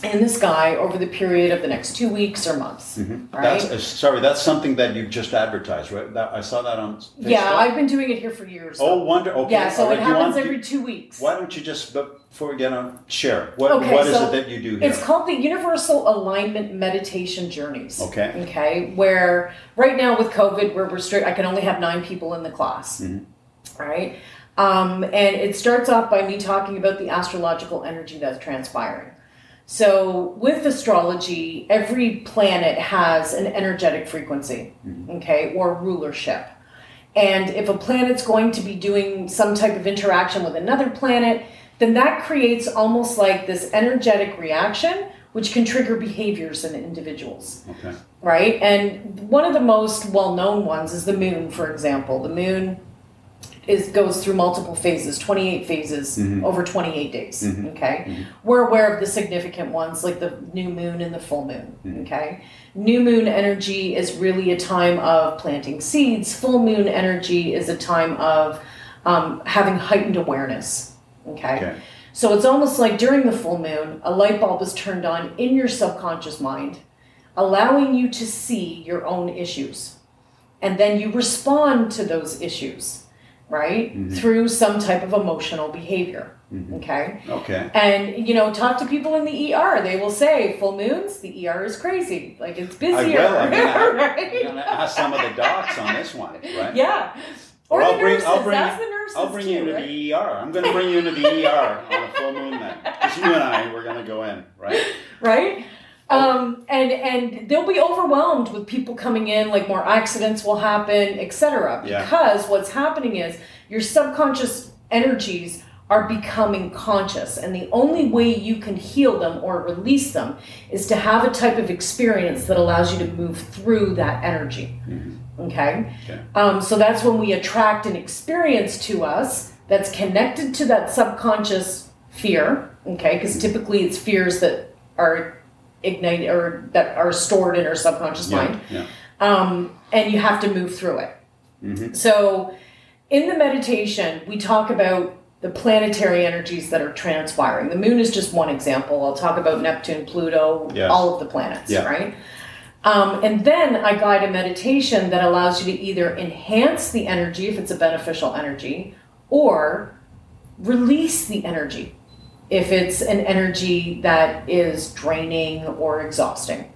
in the sky over the period of the next two weeks or months. Right? That's uh, sorry. That's something that you've just advertised, right? That, I saw that on. Facebook. yeah, I've been doing it here for years. Oh, wonder. Okay. yeah, so all it happens want- every two weeks. Why don't you just before we get on share what Okay, what is so it that you do here? It's called the Universal Alignment Meditation Journeys. Okay. Okay. Where right now with COVID, we're restricted. I can only have nine people in the class. Mm-hmm. Right. Um, and it starts off by me talking about the astrological energy that's transpiring. So with astrology, every planet has an energetic frequency, mm-hmm. okay, or rulership. And if a planet's going to be doing some type of interaction with another planet, then that creates almost like this energetic reaction, which can trigger behaviors in individuals, okay. right? And one of the most well known ones is the moon, for example. The moon is goes through multiple phases, 28 phases mm-hmm. over 28 days. Mm-hmm. Mm-hmm. Okay. We're aware of the significant ones like the new moon and the full moon. Okay. New moon energy is really a time of planting seeds. Full moon energy is a time of um, having heightened awareness. Okay. Okay. So it's almost like during the full moon, a light bulb is turned on in your subconscious mind, allowing you to see your own issues. And then you respond to those issues, right? Through some type of emotional behavior. Okay. Okay. And you know, talk to people in the ER. They will say, "Full moons, the ER is crazy. Like it's I busier." will. I'm gonna, I'm gonna ask some of the docs on this one, right? Yeah. Or Or I'll bring, nurses. I'll bring, Ask the nurses I'll bring too, you into right? the ER. I'm going to bring you into the ER on a full moon then. Because you and I, we're going to go in, right? right? Um, and and they'll be overwhelmed with people coming in, like more accidents will happen, etc. Yeah. Because what's happening is your subconscious energies are becoming conscious, and the only way you can heal them or release them is to have a type of experience that allows you to move through that energy. Okay. Okay. Um, so that's when we attract an experience to us that's connected to that subconscious fear. Okay, because typically it's fears that are ignited or that are stored in our subconscious mind Yeah. um, and you have to move through it. So, in the meditation, we talk about the planetary energies that are transpiring. The moon is just one example. I'll talk about Neptune, Pluto, Yes. all of the planets, Yeah. right? Um, and then I guide a meditation that allows you to either enhance the energy if it's a beneficial energy or release the energy if it's an energy that is draining or exhausting.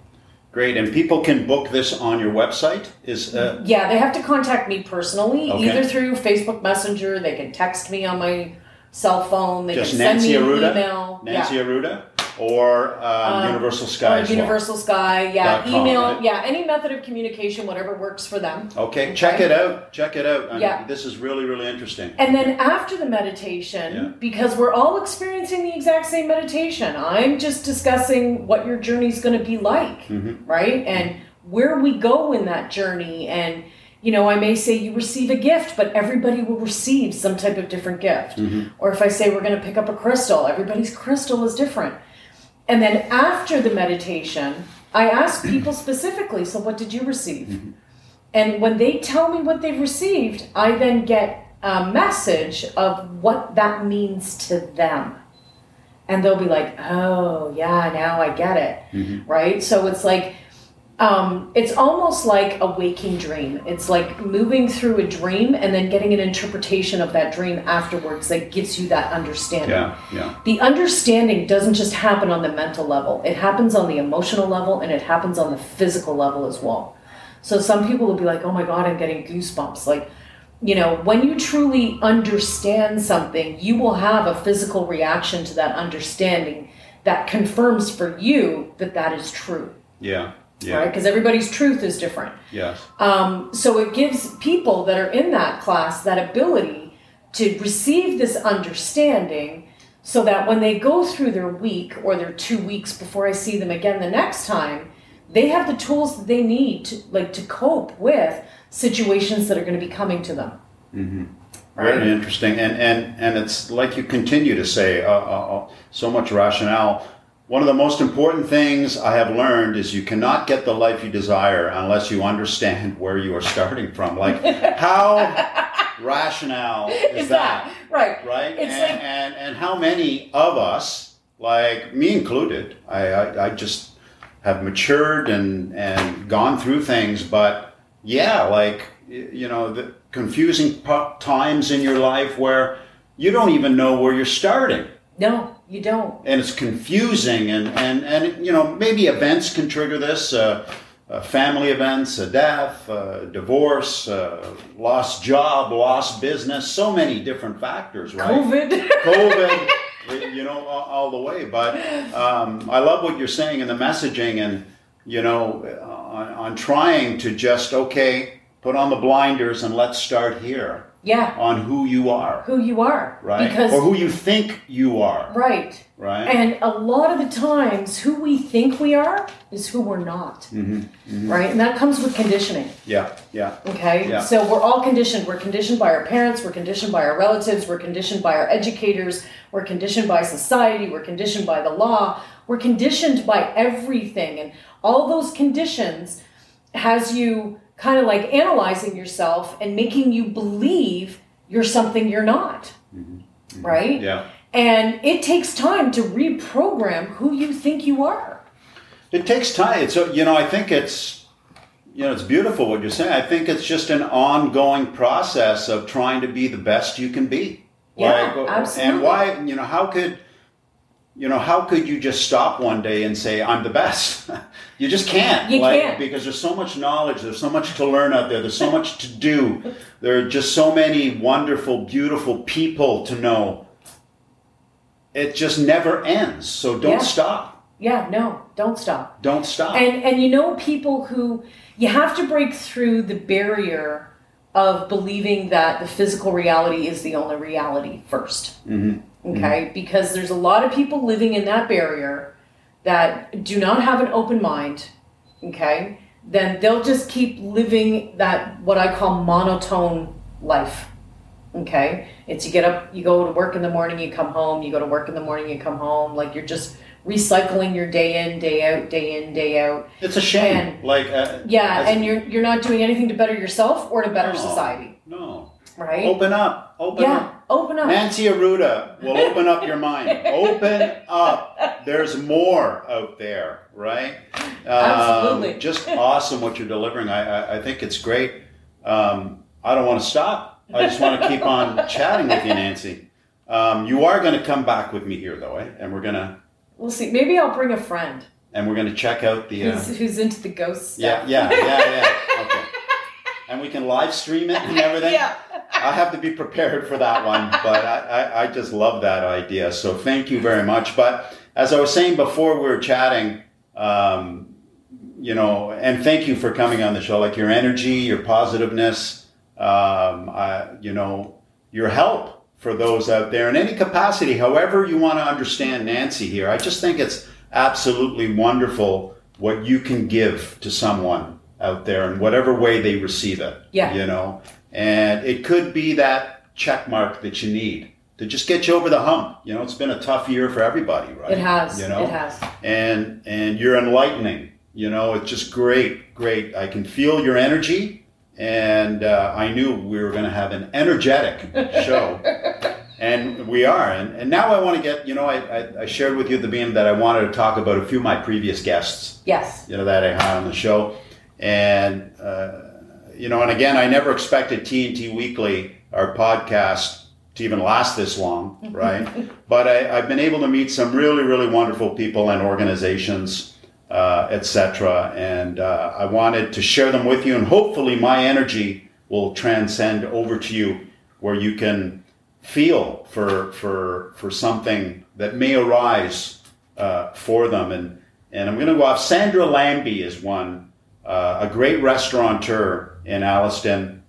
Great. And people can book this on your website? Is uh, Yeah, they have to contact me personally, Okay. either through Facebook Messenger. They can text me on my cell phone. They Just can send Nancy me an email. Nancy yeah. Arruda or um, Um, Universal Sky Or as well. Universal Sky, yeah, com, email, right? yeah, any method of communication, whatever works for them. Okay, check it out. Check it out. I- Yeah. This is really, really interesting. And then after the meditation, Yeah. because we're all experiencing the exact same meditation, I'm just discussing what your journey's going to be like, Mhm. right? And where we go in that journey. And, you know, I may say you receive a gift, but everybody will receive some type of different gift. Mhm. Or if I say we're going to pick up a crystal, everybody's crystal is different. And then after the meditation, I ask people specifically, so what did you receive? And when they tell me what they've received, I then get a message of what that means to them. And they'll be like, oh, yeah, now I get it. Mhm. Right? So it's like, um, it's almost like a waking dream. It's like moving through a dream and then getting an interpretation of that dream afterwards that gives you that understanding. Yeah, yeah. The understanding doesn't just happen on the mental level, it happens on the emotional level and it happens on the physical level as well. So some people will be like, oh my God, I'm getting goosebumps. Like, you know, when you truly understand something, you will have a physical reaction to that understanding that confirms for you that that is true, Yeah, yeah, right? Because everybody's truth is different. yes. Um, so it gives people that are in that class that ability to receive this understanding so that when they go through their week or their two weeks before I see them again the next time, they have the tools that they need to like to cope with situations that are going to be coming to them. hmm Right. Very interesting, and and and it's like you continue to say uh, uh, uh, so much rationale. One of the most important things I have learned is you cannot get the life you desire unless you understand where you are starting from. Like how rationale is, that? right? right? It's and, like- and and how many of us, like me included, I, I I just have matured and and gone through things, but yeah, like you know, the confusing times in your life where you don't even know where you're starting. No, you don't. And it's confusing, and, and, and you know maybe events can trigger this. Uh, uh, family events, a death, uh, divorce, uh, lost job, lost business, so many different factors, right? COVID. COVID, you know, all, all the way. But um, I love what you're saying in the messaging, and you know, on, on trying to just okay, put on the blinders and let's start here yeah, on who you are, who you are, right? Because or who you think you are, right. right? And a lot of the times, who we think we are is who we're not, hmm right? And that comes with conditioning, Yeah, yeah, okay? Yeah. So we're all conditioned. We're conditioned by our parents, we're conditioned by our relatives, we're conditioned by our educators, we're conditioned by society, we're conditioned by the law, we're conditioned by everything. And all those conditions has you kind of like analyzing yourself and making you believe you're something you're not, mm-hmm. right? yeah. And it takes time to reprogram who you think you are. It takes time. It's a- you know I think it's you know it's beautiful what you're saying. I think it's just an ongoing process of trying to be the best you can be. Yeah, absolutely. And why you know how could you know how could you just stop one day and say I'm the best? you just can't. You like, can't. because there's so much knowledge. There's so much to learn out there. There's so much to do. There are just so many wonderful, beautiful people to know. It just never ends. So don't Yeah. stop. Yeah, no, don't stop. Don't stop. And and you know people who you have to break through the barrier of believing that the physical reality is the only reality 1st Mhm. Okay? Because there's a lot of people living in that barrier that do not have an open mind, okay? Then they'll just keep living that what I call monotone life. Okay? It's you get up, you go to work in the morning, you come home, you go to work in the morning, you come home, like you're just recycling your day in, day out, day in, day out. It's a shame. And- like uh, Yeah, and you're you're not doing anything to better yourself or to better No. society, no. Right? Open up. Open yeah, up. open up. Nancy Arruda will open up your mind. Open up. There's more out there, right? Um, Absolutely. Just awesome what you're delivering. I, I, I think it's great. Um, I don't want to stop. I just want to keep on chatting with you, Nancy. Um, you are going to come back with me here, though, eh? and we're gonna We'll see. Maybe I'll bring a friend and we're gonna check out the. Uh, who's, who's into the ghost yeah, stuff. yeah, yeah, yeah. Okay. And we can live stream it and everything. yeah. I have to be prepared for that one, but I, I, I just love that idea. So thank you very much. But as I was saying before we were chatting, um, you know, and thank you for coming on the show. Like your energy, your positiveness, um, I, you know, your help for those out there in any capacity, however you want to understand Nancy here. I just think it's absolutely wonderful what you can give to someone out there in whatever way they receive it. Yeah. You know, and it could be that check mark that you need to just get you over the hump. You know, it's been a tough year for everybody, right? It has. You know, It has. and and you're enlightening. You know, it's just great, great. I can feel your energy, and uh, I knew we were going to have an energetic show, and we are. And, and now I want to get. You know, I, I, I shared with you at the beam that I wanted to talk about a few of my previous guests Yes. you know that I had on the show, and uh, you know, and again, I never expected TNT Weekly, our podcast, to even last this long, right? but I, I've been able to meet some really, really wonderful people and organizations, uh, etc. And uh, I wanted to share them with you, and hopefully, my energy will transcend over to you, where you can feel for for for something that may arise uh, for them. And and I'm going to go off. Sandra Lambie is one, uh, a great restaurateur in Alliston.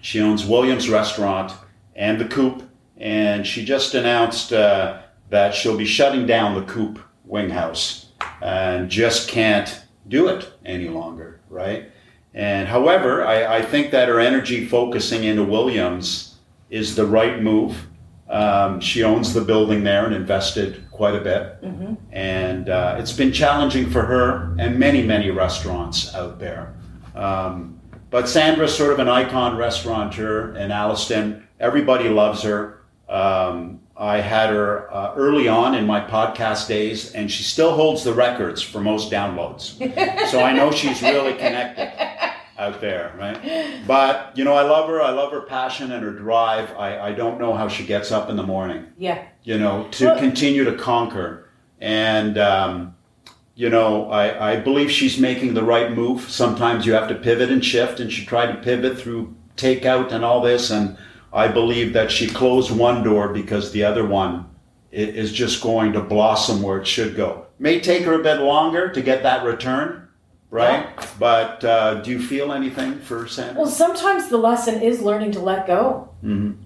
She owns Williams Restaurant and the Coop, and she just announced uh, that she'll be shutting down the Coop Wing House and just can't do it any longer, right? And however, I, I think that her energy focusing into Williams is the right move. Um, she owns the building there and invested quite a bit. And uh, it's been challenging for her and many, many restaurants out there. Um, but Sandra's sort of an icon restaurateur in Alliston. Everybody loves her. Um, I had her uh, early on in my podcast days, and she still holds the records for most downloads. so I know she's really connected out there, right? But you know, I love her. I love her passion and her drive. I, I don't know how she gets up in the morning Yeah. you know, to Well- continue to conquer. And, um, you know, I, I believe she's making the right move. Sometimes you have to pivot and shift, and she tried to pivot through takeout and all this. And I believe that she closed one door because the other one is just going to blossom where it should go. May take her a bit longer to get that return, right? But uh, do you feel anything for Sandra? Well, sometimes the lesson is learning to let go,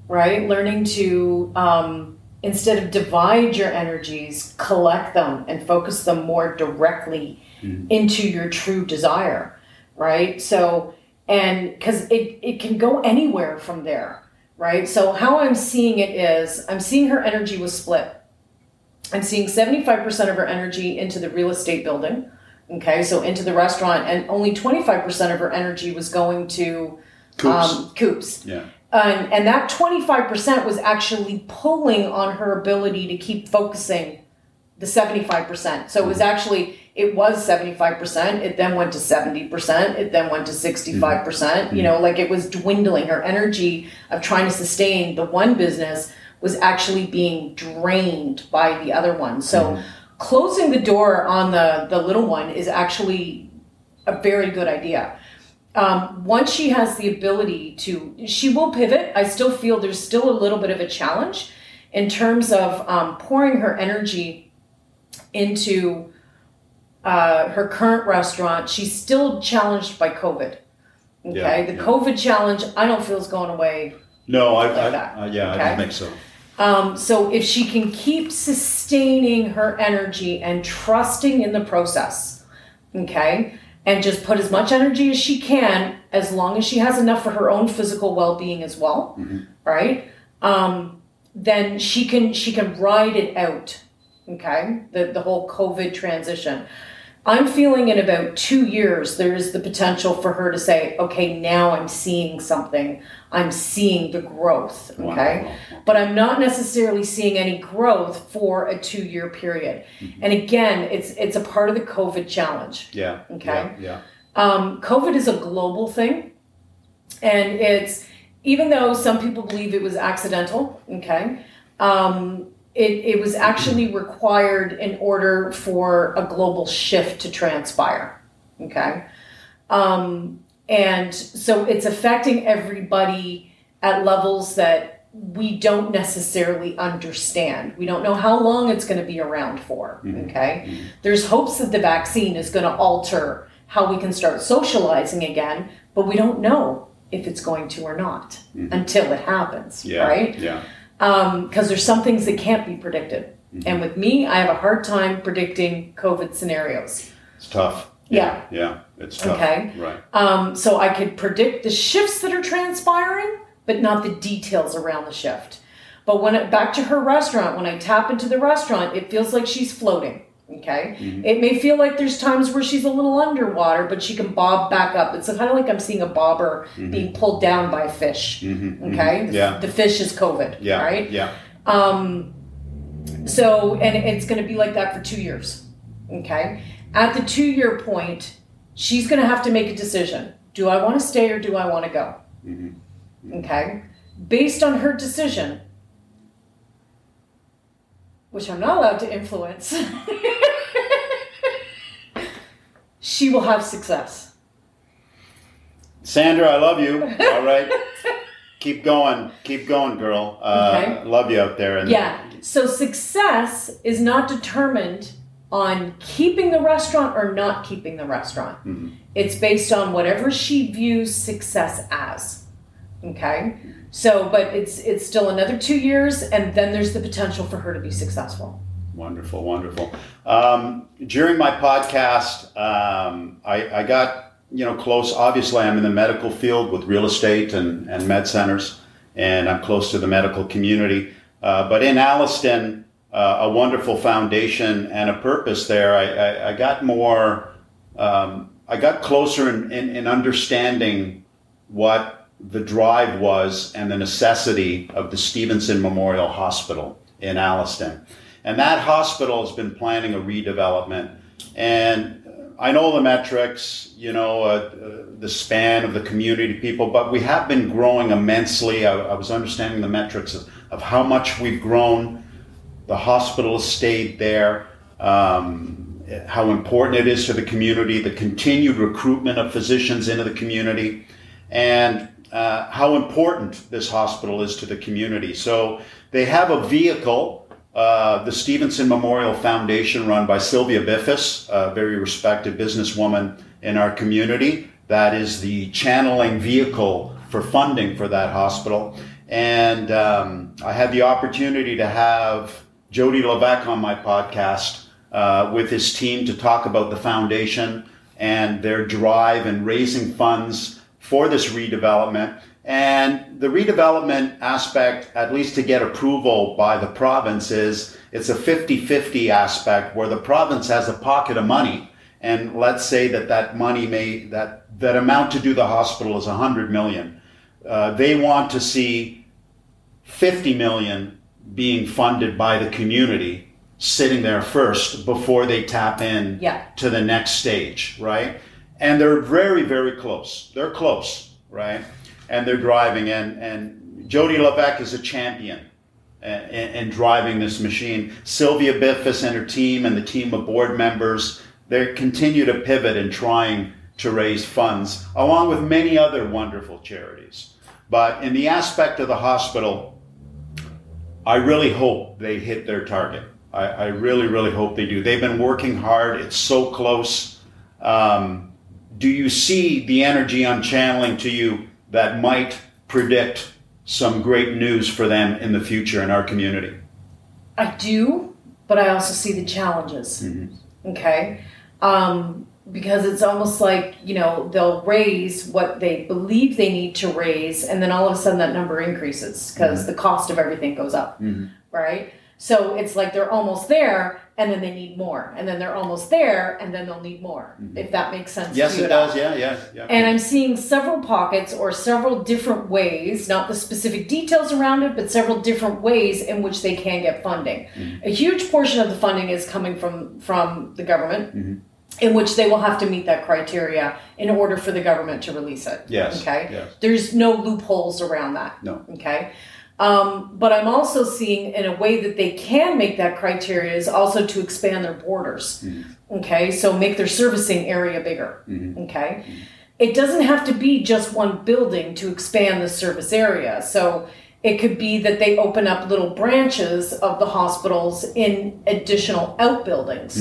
right? Learning to, um, instead of divide your energies, collect them and focus them more directly into your true desire, right? So, and because it, it can go anywhere from there, right? So, how I'm seeing it is I'm seeing her energy was split. I'm seeing 75% of her energy into the real estate building. Okay, so into the restaurant, and only 25% of her energy was going to Coops. um, coops. yeah. And, and that 25% was actually pulling on her ability to keep focusing the 75%. So it was mm-hmm. actually, it was 75%. It then went to 70%. It then went to 65%. percent mm-hmm. You know, like it was dwindling. Her energy of trying to sustain the one business was actually being drained by the other one. So mm-hmm. Closing the door on the, the little one is actually a very good idea um, once she has the ability to, she will pivot. I still feel there's still a little bit of a challenge in terms of um, pouring her energy into uh, her current restaurant. She's still challenged by COVID. Okay, Yeah, the yeah. COVID challenge I don't feel is going away. No, I, Like I, that. yeah, I don't think so. Um, so if she can keep sustaining her energy and trusting in the process, okay, and just put as much energy as she can, as long as she has enough for her own physical well-being as well, right? Um, then she can she can ride it out, okay. The the whole COVID transition. I'm feeling in about two years, there is the potential for her to say, okay, now I'm seeing something. I'm seeing the growth, okay? Wow. But I'm not necessarily seeing any growth for a two year period. And again, it's it's a part of the COVID challenge. Yeah. Okay. Yeah. Um, COVID is a global thing, and it's even though some people believe it was accidental, okay, um, it, it was actually required in order for a global shift to transpire, okay, um, and so it's affecting everybody at levels that we don't necessarily understand. We don't know how long it's going to be around for. Mm-hmm. Okay. Mm-hmm. There's hopes that the vaccine is going to alter how we can start socializing again, but we don't know if it's going to or not mm-hmm. until it happens. Yeah. Right Yeah. Because there's some things that can't be predicted. And with me, I have a hard time predicting COVID scenarios. It's tough. Yeah. Yeah. It's tough. Okay. Right. Um, so I could predict the shifts that are transpiring, but not the details around the shift. But when it, back to her restaurant, when I tap into the restaurant, it feels like she's floating. Okay. Mm-hmm. It may feel like there's times where she's a little underwater, but she can bob back up. It's kind of like I'm seeing a bobber mm-hmm. being pulled down by a fish. Mm-hmm, okay. The, Yeah. the fish is COVID. Yeah. Right. Yeah. Um, so, and it's going to be like that for two years. Okay. At the two year point, she's going to have to make a decision. Do I want to stay or do I want to go? Okay. Based on her decision, which I'm not allowed to influence, she will have success. Sandra, I love you. All right. Keep going. Keep going, girl. Uh, Okay. Love you out there. And Yeah. So success is not determined on keeping the restaurant or not keeping the restaurant. It's based on whatever she views success as. Okay? So, but it's it's still another 2 years and then there's the potential for her to be successful. Wonderful, wonderful. Um, during my podcast, um, I, I got you know close. Obviously, I'm in the medical field with real estate and, and med centers, and I'm close to the medical community. Uh, but in Alliston, uh, a wonderful foundation and a purpose there. I, I, I got more. Um, I got closer in, in, in understanding what the drive was and the necessity of the Stevenson Memorial Hospital in Alliston. And that hospital has been planning a redevelopment. And I know the metrics, you know, uh, uh, the span of the community people, but we have been growing immensely. I, I was understanding the metrics of, of how much we've grown. The hospital has stayed there. Um, how important it is to the community, the continued recruitment of physicians into the community, and uh, how important this hospital is to the community. So they have a vehicle, uh, the Stevenson Memorial Foundation, run by Sylvia Biffis, a very respected businesswoman in our community. That is the channeling vehicle for funding for that hospital. And um, I had the opportunity to have Jody Levesque on my podcast uh, with his team to talk about the foundation and their drive in raising funds for this redevelopment. And the redevelopment aspect, at least to get approval by the province, is it's a 50 50 aspect where the province has a pocket of money. And let's say that that money may, that, that amount to do the hospital is 100 million. Uh, they want to see 50 million being funded by the community sitting there first before they tap in Yeah. to the next stage, right? And they're very, very close. They're close, right? And they're driving. And, and Jody Levesque is a champion uh, in, in driving this machine. Sylvia Biffis and her team and the team of board members, they continue to pivot in trying to raise funds, along with many other wonderful charities. But in the aspect of the hospital, I really hope they hit their target. I, I really, really hope they do. They've been working hard. It's so close. Um, do you see the energy I'm channeling to you that might predict some great news for them in the future in our community? I do, but I also see the challenges. Mm-hmm. Okay. Um, because it's almost like, you know, they'll raise what they believe they need to raise, and then all of a sudden that number increases because mm-hmm. the cost of everything goes up. Mm-hmm. Right? So it's like they're almost there, and then they need more. And then they're almost there, and then they'll need more. If that makes sense Yes, to you Yes, it does. Yeah, yeah, yeah. And I'm seeing several pockets or several different ways, not the specific details around it, but several different ways in which they can get funding. Mm-hmm. A huge portion of the funding is coming from from the government. Mm-hmm. In which they will have to meet that criteria in order for the government to release it. Yes, Okay. yes. There's no loopholes around that. No. Okay. Um, but I'm also seeing in a way that they can make that criteria is also to expand their borders. Mm-hmm. Okay, so make their servicing area bigger. Okay, it doesn't have to be just one building to expand the service area. So it could be that they open up little branches of the hospitals in additional outbuildings.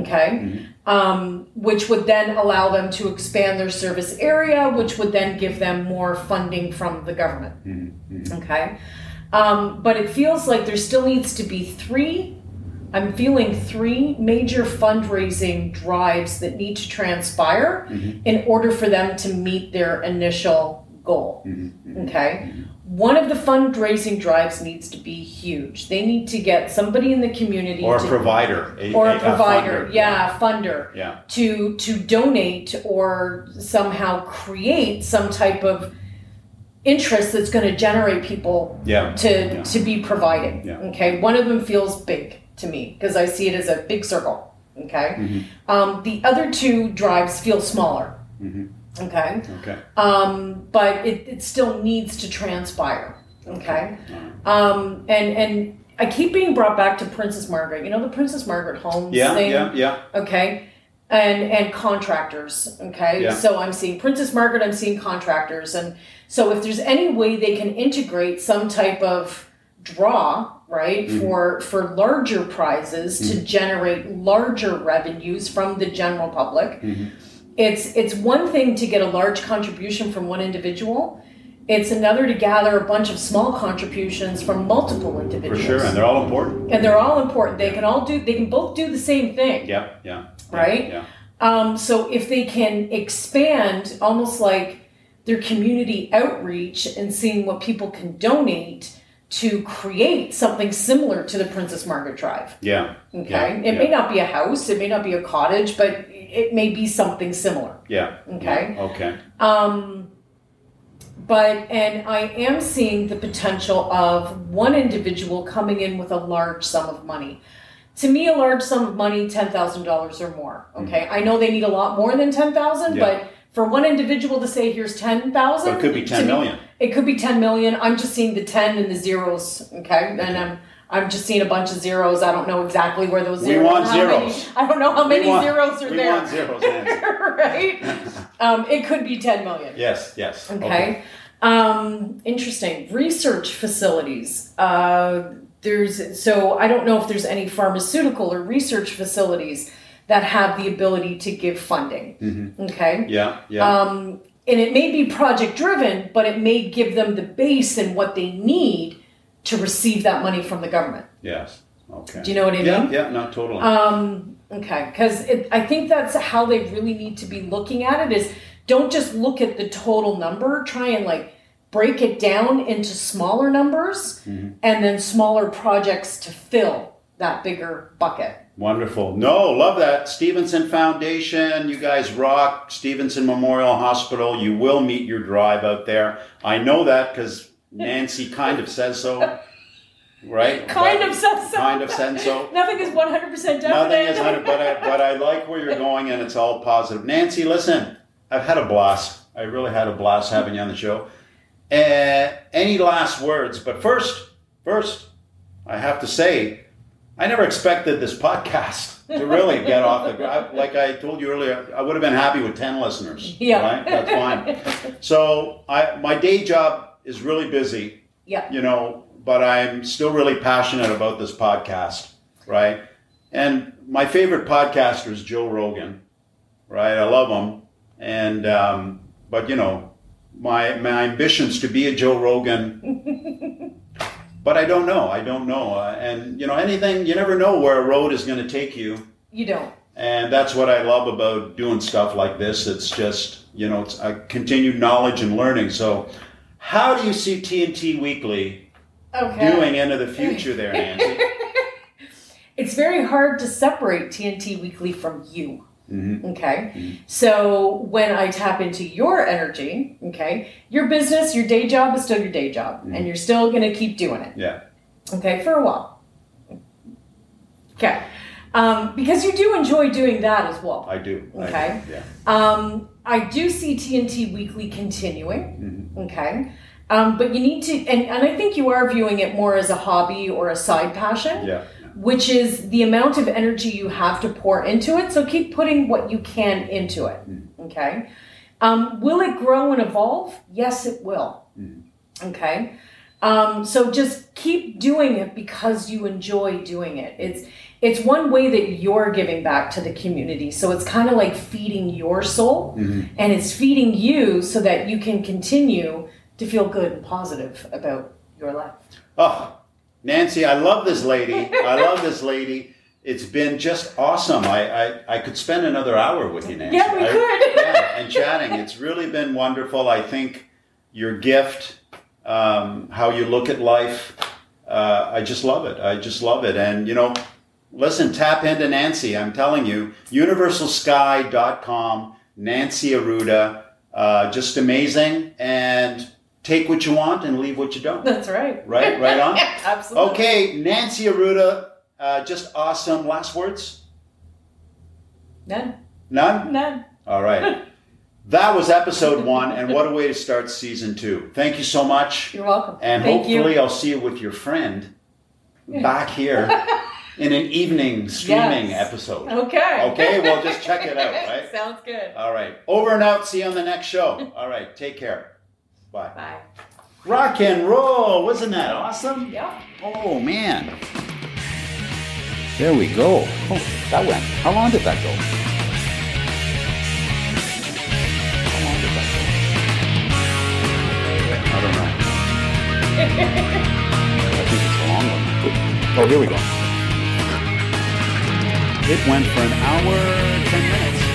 Okay. Um, which would then allow them to expand their service area, which would then give them more funding from the government. Mm-hmm. Okay. Um, but it feels like there still needs to be three. I'm feeling three major fundraising drives that need to transpire mm-hmm. in order for them to meet their initial goal. Mm-hmm. Okay. One of the fundraising drives needs to be huge. They need to get somebody in the community Or a to, provider. A, or a- a a provider, funder. yeah, a funder Yeah. to to donate or somehow create some type of interest that's going to generate people Yeah. to Yeah. to be providing. Yeah. Okay, one of them feels big to me because I see it as a big circle. Okay, Mm-hmm. um, the other two drives feel smaller. Mm-hmm. Okay, Okay. um, but it, it still needs to transpire. Okay, um, and and I keep being brought back to Princess Margaret. You know the Princess Margaret Homes Yeah, thing yeah, yeah. okay and and contractors okay Yeah. so i'm seeing princess margaret i'm seeing contractors and so if there's any way they can integrate some type of draw right Mm-hmm. for for larger prizes to generate larger revenues from the general public Mm-hmm. it's it's one thing to get a large contribution from one individual it's another to gather a bunch of small contributions from multiple individuals For sure. And they're all important. and they're all important they can all do they can both do the same thing Yeah, yeah. yeah, Right? Yeah. um, so if they can expand almost like their community outreach and seeing what people can donate to create something similar to the Princess Margaret Drive. Yeah. Okay. Yeah, it may not be a house, it may not be a cottage, but it may be something similar. Yeah. Okay. yeah, Okay. Um, but, and I am seeing the potential of one individual coming in with a large sum of money. To me, a large sum of money, ten thousand dollars or more. Okay, I know they need a lot more than ten thousand. Yeah. but for one individual to say here's ten thousand, But it could be 10 million. It could be ten million. I'm just seeing the ten and the zeros. Okay, and I'm I'm just seeing a bunch of zeros. I don't know exactly where those We zeros. want how many- zeros. I don't know how many want- zeros are we there. want zeros, right? Um, it could be ten million. Yes, yes. Okay. Um, interesting. Research facilities. Uh, there's so I don't know if there's any pharmaceutical or research facilities that have the ability to give funding. Okay. Yeah, yeah. Um, and it may be project driven, but it may give them the base and what they need to receive that money from the government. yes. Okay. Do you know what I yeah, mean? yeah, no, totally. Um, okay, because I think that's how they really need to be looking at it. Is don't just look at the total number. Try and like break it down into smaller numbers, and then smaller projects to fill that bigger bucket. Wonderful. No, love that. Stevenson Foundation, you guys rock. Stevenson Memorial Hospital, you will meet your drive out there. I know that because Nancy kind of says so, right? Kind But- of says so. Kind of said so. Nothing is one hundred percent definite. Nothing is hundred, but I, but I like where you're going, and it's all positive. Nancy, listen, I've had a blast. I really had a blast having you on the show. Uh, any last words? But first, first, I have to say, I never expected this podcast to really get off the ground. Like I told you earlier, I would have been happy with ten listeners. Yeah. right? that's fine. So, I my day job is really busy yeah. you know, but I'm still really passionate about this podcast, right? And my favorite podcaster is Joe Rogan, right? I love him, and um, but you know, my my ambitions to be a Joe Rogan, but I don't know. I don't know, uh, and you know, anything you never know where a road is going to take you. You don't. And that's what I love about doing stuff like this. It's just, you know, it's a continued knowledge and learning. So, how do you see TNT Weekly Okay. doing into the future there, Nancy? It's very hard to separate TNT Weekly from you. Mhm. Okay. So when I tap into your energy, okay, your business, your day job is still your day job, and you're still going to keep doing it, Yeah. okay, for a while. Okay. Um, because you do enjoy doing that as well. I do. I do, Okay. Yeah. Um, I do see TNT Weekly continuing. Okay. Um, but you need to, and, and I think you are viewing it more as a hobby or a side passion, Yeah. Which is the amount of energy you have to pour into it. So keep putting what you can into it. Okay. Um, will it grow and evolve? Yes, it will. Okay. Um, so just keep doing it because you enjoy doing it. It's it's one way that you're giving back to the community. So it's kind of like feeding your soul, and it's feeding you so that you can continue to feel good and positive about your life. Oh, Nancy, I love this lady. I love this lady. It's been just awesome. I, I, I could spend another hour with you, Nancy. Yeah, we I- could. yeah, and chatting. It's really been wonderful. I think your gift, um, how you look at life, uh, I just love it. I just love it. And, you know, listen, tap into Nancy. I'm telling you, universalsky.com, Nancy Arruda, uh, just amazing. And take what you want and leave what you don't. That's right. Right, right on. Absolutely. Okay, Nancy Arruda, uh, just awesome. Last words? None. None? None. All right. That was episode one, and what a way to start season two. Thank you so much. You're welcome. And Thank hopefully, you. I'll see you with your friend back here in an evening streaming Yes. episode. Okay. Okay, well, just check it out, right? Sounds good. All right. Over and out. See you on the next show. All right. Take care. Bye. Bye. Rock and roll. Wasn't that awesome? Yeah. Oh, man. There we go. Oh, that went. How long did that go? How long did that go? I don't know. I think it's a long one. Oh, here we go. It went for an hour, 10 minutes.